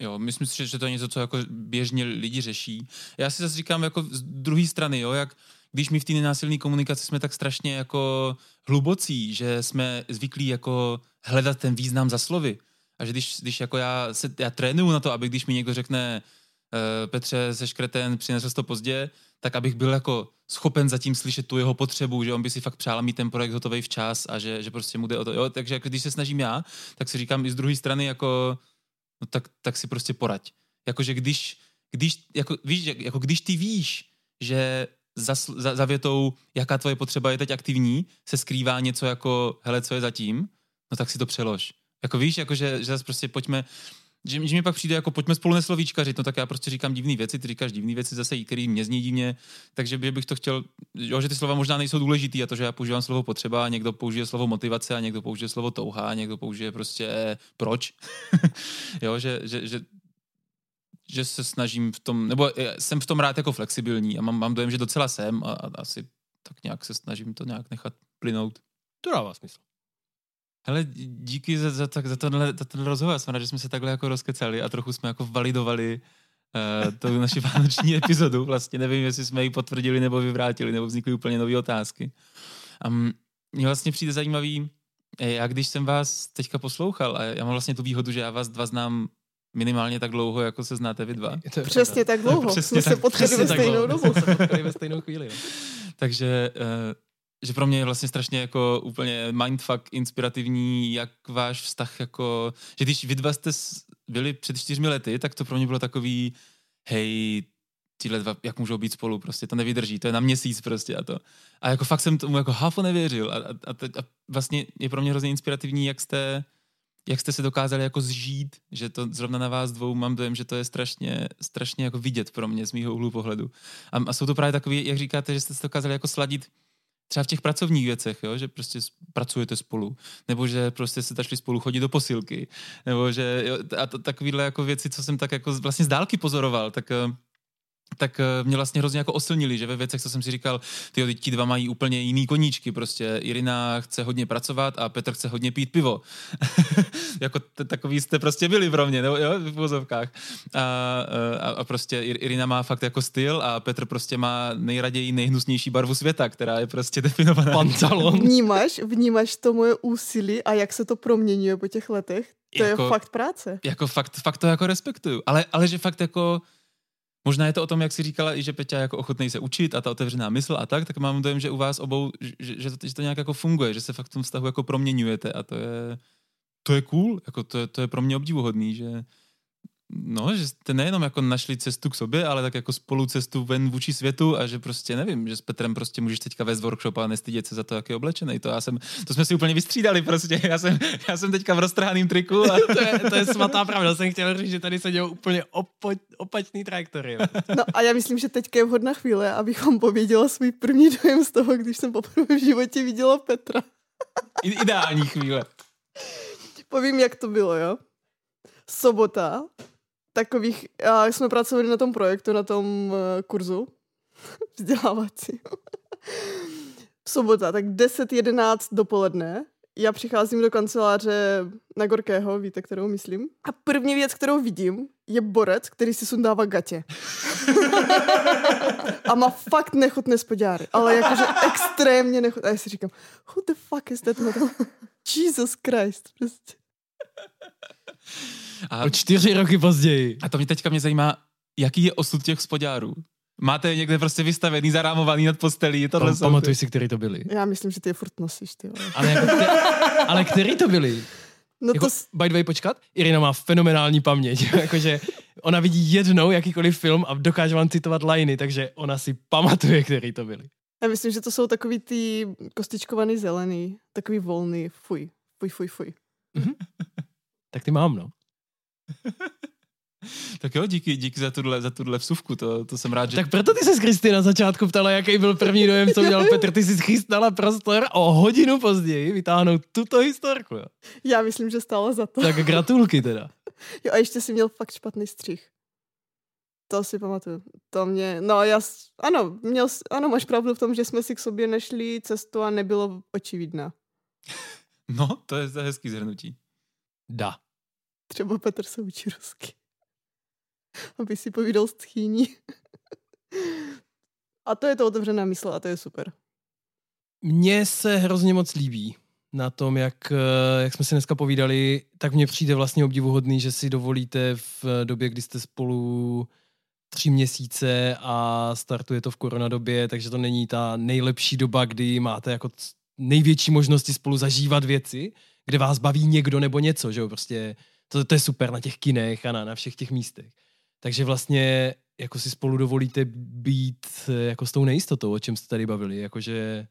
Jo, myslím si, že to je něco, co jako běžně lidi řeší. Já si zase říkám jako z druhé strany, jo, jak když my v té nenásilné komunikaci jsme tak strašně jako hlubocí, že jsme zvyklí jako hledat ten význam za slovy. A že když, když jako já, se, já trénuju na to, aby když mi někdo řekne uh, Petře, se škreten, přinesl to pozdě, tak abych byl jako schopen zatím slyšet tu jeho potřebu, že on by si fakt přál mít ten projekt hotový včas a že, že prostě mu jde o to. Jo? Takže jako když se snažím já, tak si říkám i z druhé strany jako no tak, tak si prostě poraď. Jakože když, když, jako, víš, jako když ty víš, že za, za, za větou, jaká tvoje potřeba je teď aktivní, se skrývá něco jako, hele, co je zatím, no tak si to přelož. Jako víš, jako že, že zase prostě pojďme, že, že mi pak přijde jako pojďme spolu neslovíčkařit, no tak já prostě říkám divné věci, ty říkáš divné věci zase, který mě zní divně, takže bych to chtěl, jo, že ty slova možná nejsou důležitý a to, že já používám slovo potřeba, někdo použije slovo motivace a někdo použije slovo touha, někdo použije prostě proč, [LAUGHS] jo, že, že, že že se snažím v tom, nebo jsem v tom rád jako flexibilní a mám, mám dojem, že docela jsem a, a asi tak nějak se snažím to nějak nechat plynout. To dává smysl. Hele, díky za, za, za, tenhle, za tenhle rozhovor. Jsem rád, že jsme se takhle jako rozkecali a trochu jsme jako validovali uh, tu naši [LAUGHS] vánoční epizodu. Vlastně nevím, jestli jsme ji potvrdili nebo vyvrátili, nebo vznikly úplně nové otázky. Um, mně vlastně přijde zajímavý, já když jsem vás teďka poslouchal, a já mám vlastně tu výhodu, že já vás dva znám minimálně tak dlouho, jako se znáte vy dva. [LAUGHS] Přesně tak dlouho. Přesně jsme tak, se potkali ve stejnou dobu. ve stejnou chvíli. Jo. [LAUGHS] Takže uh, že pro mě je vlastně strašně jako úplně mindfuck inspirativní, jak váš vztah jako, že když vy dva jste byli před čtyřmi lety, tak to pro mě bylo takový, hej, tyhle dva, jak můžou být spolu, prostě to nevydrží, to je na měsíc prostě a to. A jako fakt jsem tomu jako hafo nevěřil a, a, a, a vlastně je pro mě hrozně inspirativní, jak jste, jak jste se dokázali jako zžít, že to zrovna na vás dvou mám dojem, že to je strašně, strašně jako vidět pro mě z mýho úhlu pohledu. A, a jsou to právě takový, jak říkáte, že jste se dokázali jako sladit třeba v těch pracovních věcech, jo, že prostě pracujete spolu, nebo že prostě se tašli spolu chodit do posilky, nebo že jo, a to, takovýhle jako věci, co jsem tak jako vlastně z dálky pozoroval, tak eh, tak eh, mě vlastně hrozně jako osilnili, že ve věcech, co jsem si říkal, ty ti dva mají úplně jiný koníčky, prostě Irina chce hodně pracovat a Petr chce hodně pít pivo. [LAUGHS] jako t- takový jste prostě byli pro mě, nebo, jo, v vozovkách. A, a, a, prostě Irina má fakt jako styl a Petr prostě má nejraději nejhnusnější barvu světa, která je prostě definovaná. Pantalon. Vnímáš, vnímáš to moje úsilí a jak se to proměňuje po těch letech? To jako, je fakt práce. Jako fakt, fakt to jako respektuju. Ale, ale že fakt jako Možná je to o tom, jak si říkala, i že Peťa jako ochotný se učit a ta otevřená mysl a tak, tak mám dojem, že u vás obou, že, že, to, že to nějak jako funguje, že se fakt v tom vztahu jako proměňujete a to je, to je cool, jako to, je, to je pro mě obdivuhodný, že, no, že jste nejenom jako našli cestu k sobě, ale tak jako spolu cestu ven vůči světu a že prostě nevím, že s Petrem prostě můžeš teďka vést workshop a nestydět se za to, jak je oblečený. To já jsem, to jsme si úplně vystřídali prostě. Já jsem, já jsem teďka v roztrhaném triku. A... [LAUGHS] to, je, to je svatá pravda. Jsem chtěl říct, že tady se dělou úplně opo, opačný trajektory. No a já myslím, že teďka je vhodná chvíle, abychom pověděla svůj první dojem z toho, když jsem poprvé v životě viděla Petra. Ideální chvíle. Povím, jak to bylo, jo? Sobota, takových, a jsme pracovali na tom projektu, na tom uh, kurzu [LAUGHS] vzdělávací. Sobota, tak 10-11 dopoledne. Já přicházím do kanceláře na Gorkého, víte, kterou myslím. A první věc, kterou vidím, je borec, který si sundává gatě. [LAUGHS] a má fakt nechutné spodňáry, ale jakože extrémně nechutné. A já si říkám, who the fuck is that? Jesus Christ, prostě. A o čtyři roky později. A to mě teďka mě zajímá, jaký je osud těch spodárů. Máte je někde prostě vystavený, zarámovaný nad postelí? Tohle Pam, pamatuj si, který to byli. Já myslím, že ty je furt nosíš, ty. Ale, jako, kter, ale který to byli? No jako, to... By the way, počkat, Irina má fenomenální paměť. [LAUGHS] Jakože ona vidí jednou jakýkoliv film a dokáže vám citovat liney, takže ona si pamatuje, který to byli. Já myslím, že to jsou takový ty kostičkovaný zelený, takový volný, fuj, fuj, fuj, fuj. Mhm. tak ty mám, no. [LAUGHS] tak jo, díky, díky za tuhle, za tuhle vsuvku, to, to jsem rád, že... Tak proto ty se Kristy na začátku ptala, jaký byl první dojem, co měl [LAUGHS] Petr, ty jsi schystala prostor o hodinu později vytáhnout tuto historku, jo. Já myslím, že stála za to. Tak gratulky teda. [LAUGHS] jo a ještě si měl fakt špatný střih. To si pamatuju. To mě, no já, ano, měl, ano, máš pravdu v tom, že jsme si k sobě nešli cestu a nebylo očividná. No, to je hezký zhrnutí. Da. Třeba Petr se učí rusky. Aby si povídal s tchýní. a to je to otevřená mysl a to je super. Mně se hrozně moc líbí na tom, jak, eh, jak jsme si dneska povídali, tak mně přijde vlastně obdivuhodný, že si dovolíte v době, kdy jste spolu tři měsíce a startuje to v koronadobě, takže to není ta nejlepší doba, kdy máte jako největší možnosti spolu zažívat věci, kde vás baví někdo nebo něco, že jo, prostě to, to je super na těch kinech a na, na všech těch místech. Takže vlastně jako si spolu dovolíte být eh, jako s tou nejistotou, o čem jste tady bavili, jakože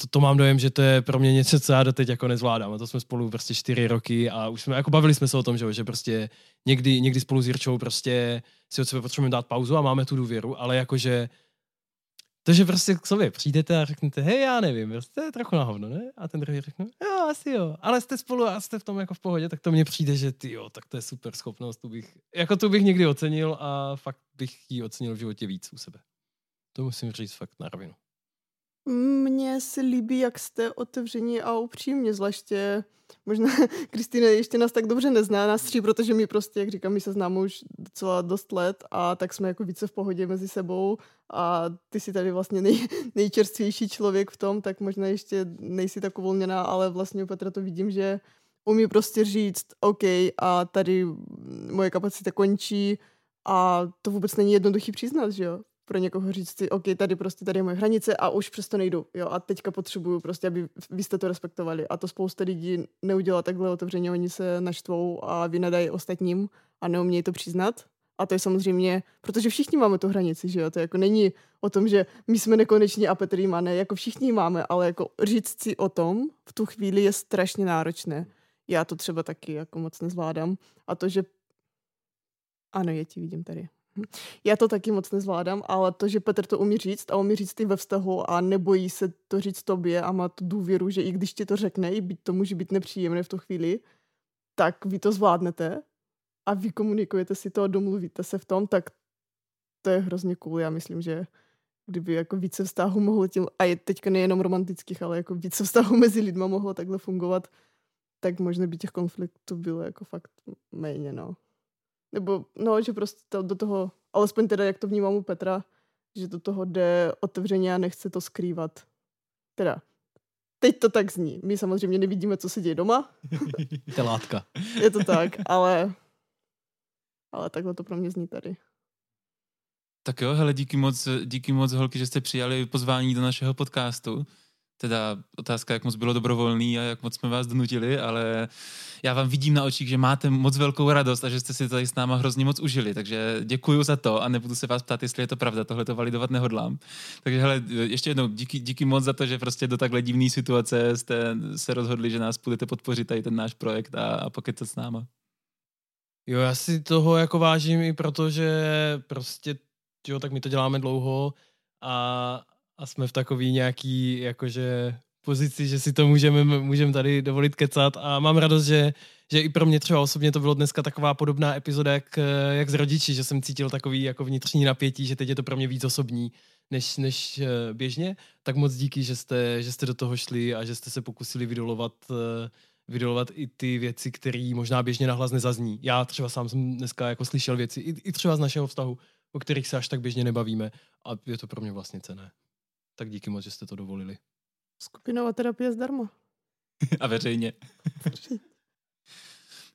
to, to mám dojem, že to je pro mě něco, co já doteď jako nezvládám. A to jsme spolu prostě čtyři roky a už jsme, jako bavili jsme se o tom, že, že prostě někdy, někdy spolu s Jirčou prostě si od sebe potřebujeme dát pauzu a máme tu důvěru, ale jakože to, že prostě k sobě přijdete a řeknete, hej, já nevím, je trochu na hovno, ne? A ten druhý řekne, jo, asi jo, ale jste spolu a jste v tom jako v pohodě, tak to mně přijde, že ty jo, tak to je super schopnost, tu bych, jako tu bych někdy ocenil a fakt bych ji ocenil v životě víc u sebe. To musím říct fakt na rovinu. Mně se líbí, jak jste otevření a upřímně, zvláště možná [LAUGHS] Kristýna ještě nás tak dobře nezná, nás tři, protože my prostě, jak říkám, my se známe už docela dost let a tak jsme jako více v pohodě mezi sebou a ty jsi tady vlastně nej, [LAUGHS] nejčerstvější člověk v tom, tak možná ještě nejsi tak uvolněná, ale vlastně u Petra to vidím, že umí prostě říct, OK, a tady moje kapacita končí a to vůbec není jednoduchý přiznat, že jo? Pro někoho říct si, OK, tady prostě tady je moje hranice a už přesto nejdu, jo, a teďka potřebuju prostě, aby vy jste to respektovali a to spousta lidí neudělá takhle otevřeně, oni se naštvou a vynadají ostatním a neumějí to přiznat a to je samozřejmě, protože všichni máme tu hranici, že jo, to jako není o tom, že my jsme nekoneční a Petr má ne, jako všichni máme, ale jako říct si o tom v tu chvíli je strašně náročné. Já to třeba taky jako moc nezvládám a to, že ano, je ti vidím tady. Já to taky moc nezvládám, ale to, že Petr to umí říct a umí říct i ve vztahu a nebojí se to říct tobě a má tu důvěru, že i když ti to řekne, i byť to může být nepříjemné v tu chvíli, tak vy to zvládnete a vy komunikujete si to a domluvíte se v tom, tak to je hrozně cool. Já myslím, že kdyby jako více vztahů mohlo tím, a je teďka nejenom romantických, ale jako více vztahů mezi lidma mohlo takhle fungovat, tak možná by těch konfliktů bylo jako fakt méně, no. Nebo, no, že prostě to, do toho, alespoň teda, jak to vnímám u Petra, že do toho jde otevřeně a nechce to skrývat. Teda, teď to tak zní. My samozřejmě nevidíme, co se děje doma. [LAUGHS] To látka. [LAUGHS] Je to tak, ale, ale takhle to pro mě zní tady. Tak jo, hele, díky moc, díky moc holky, že jste přijali pozvání do našeho podcastu. Teda otázka, jak moc bylo dobrovolný a jak moc jsme vás donutili, ale já vám vidím na očích, že máte moc velkou radost a že jste si tady s náma hrozně moc užili, takže děkuji za to a nebudu se vás ptát, jestli je to pravda, tohle to validovat nehodlám. Takže hele, ještě jednou díky, díky moc za to, že prostě do takhle divné situace jste se rozhodli, že nás budete podpořit tady ten náš projekt a, a pokecat s náma. Jo, já si toho jako vážím i proto, že prostě, jo, tak my to děláme dlouho a, a jsme v takový nějaký, jakože pozici, že si to můžeme, můžeme tady dovolit kecat a mám radost, že, že i pro mě třeba osobně to bylo dneska taková podobná epizoda jak, jak z rodiči, že jsem cítil takový jako vnitřní napětí, že teď je to pro mě víc osobní než, než eh, běžně, tak moc díky, že jste, že jste do toho šli a že jste se pokusili vydolovat, eh, vydolovat i ty věci, které možná běžně nahlas nezazní. Já třeba sám jsem dneska jako slyšel věci, i, i třeba z našeho vztahu, o kterých se až tak běžně nebavíme a je to pro mě vlastně cené. Tak díky moc, že jste to dovolili. Skupinová terapie zdarma. [LAUGHS] A veřejně.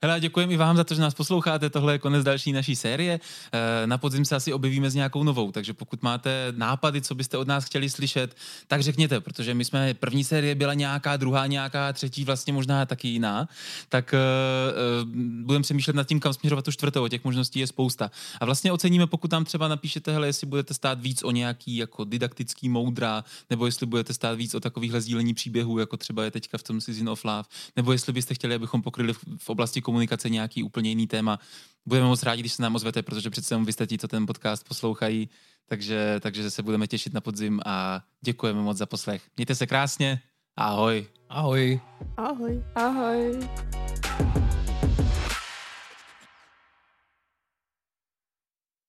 Hele, děkujeme i vám za to, že nás posloucháte. Tohle je konec další naší série. Eh, na podzim se asi objevíme s nějakou novou, takže pokud máte nápady, co byste od nás chtěli slyšet, tak řekněte, protože my jsme, první série byla nějaká, druhá nějaká, třetí vlastně možná taky jiná, tak uh, budeme přemýšlet nad tím, kam směřovat tu čtvrtou. Těch možností je spousta. A vlastně oceníme, pokud tam třeba napíšete, hele, jestli budete stát víc o nějaký jako didaktický moudra, nebo jestli budete stát víc o takovýchhle sdílení příběhů, jako třeba je teďka v tom Season of Love, nebo jestli byste chtěli, abychom pokryli v oblasti komunikace nějaký úplně jiný téma. Budeme moc rádi, když se nám ozvete, protože přece vy jste ti, co ten podcast poslouchají, takže, takže se budeme těšit na podzim a děkujeme moc za poslech. Mějte se krásně, ahoj. Ahoj. Ahoj. Ahoj.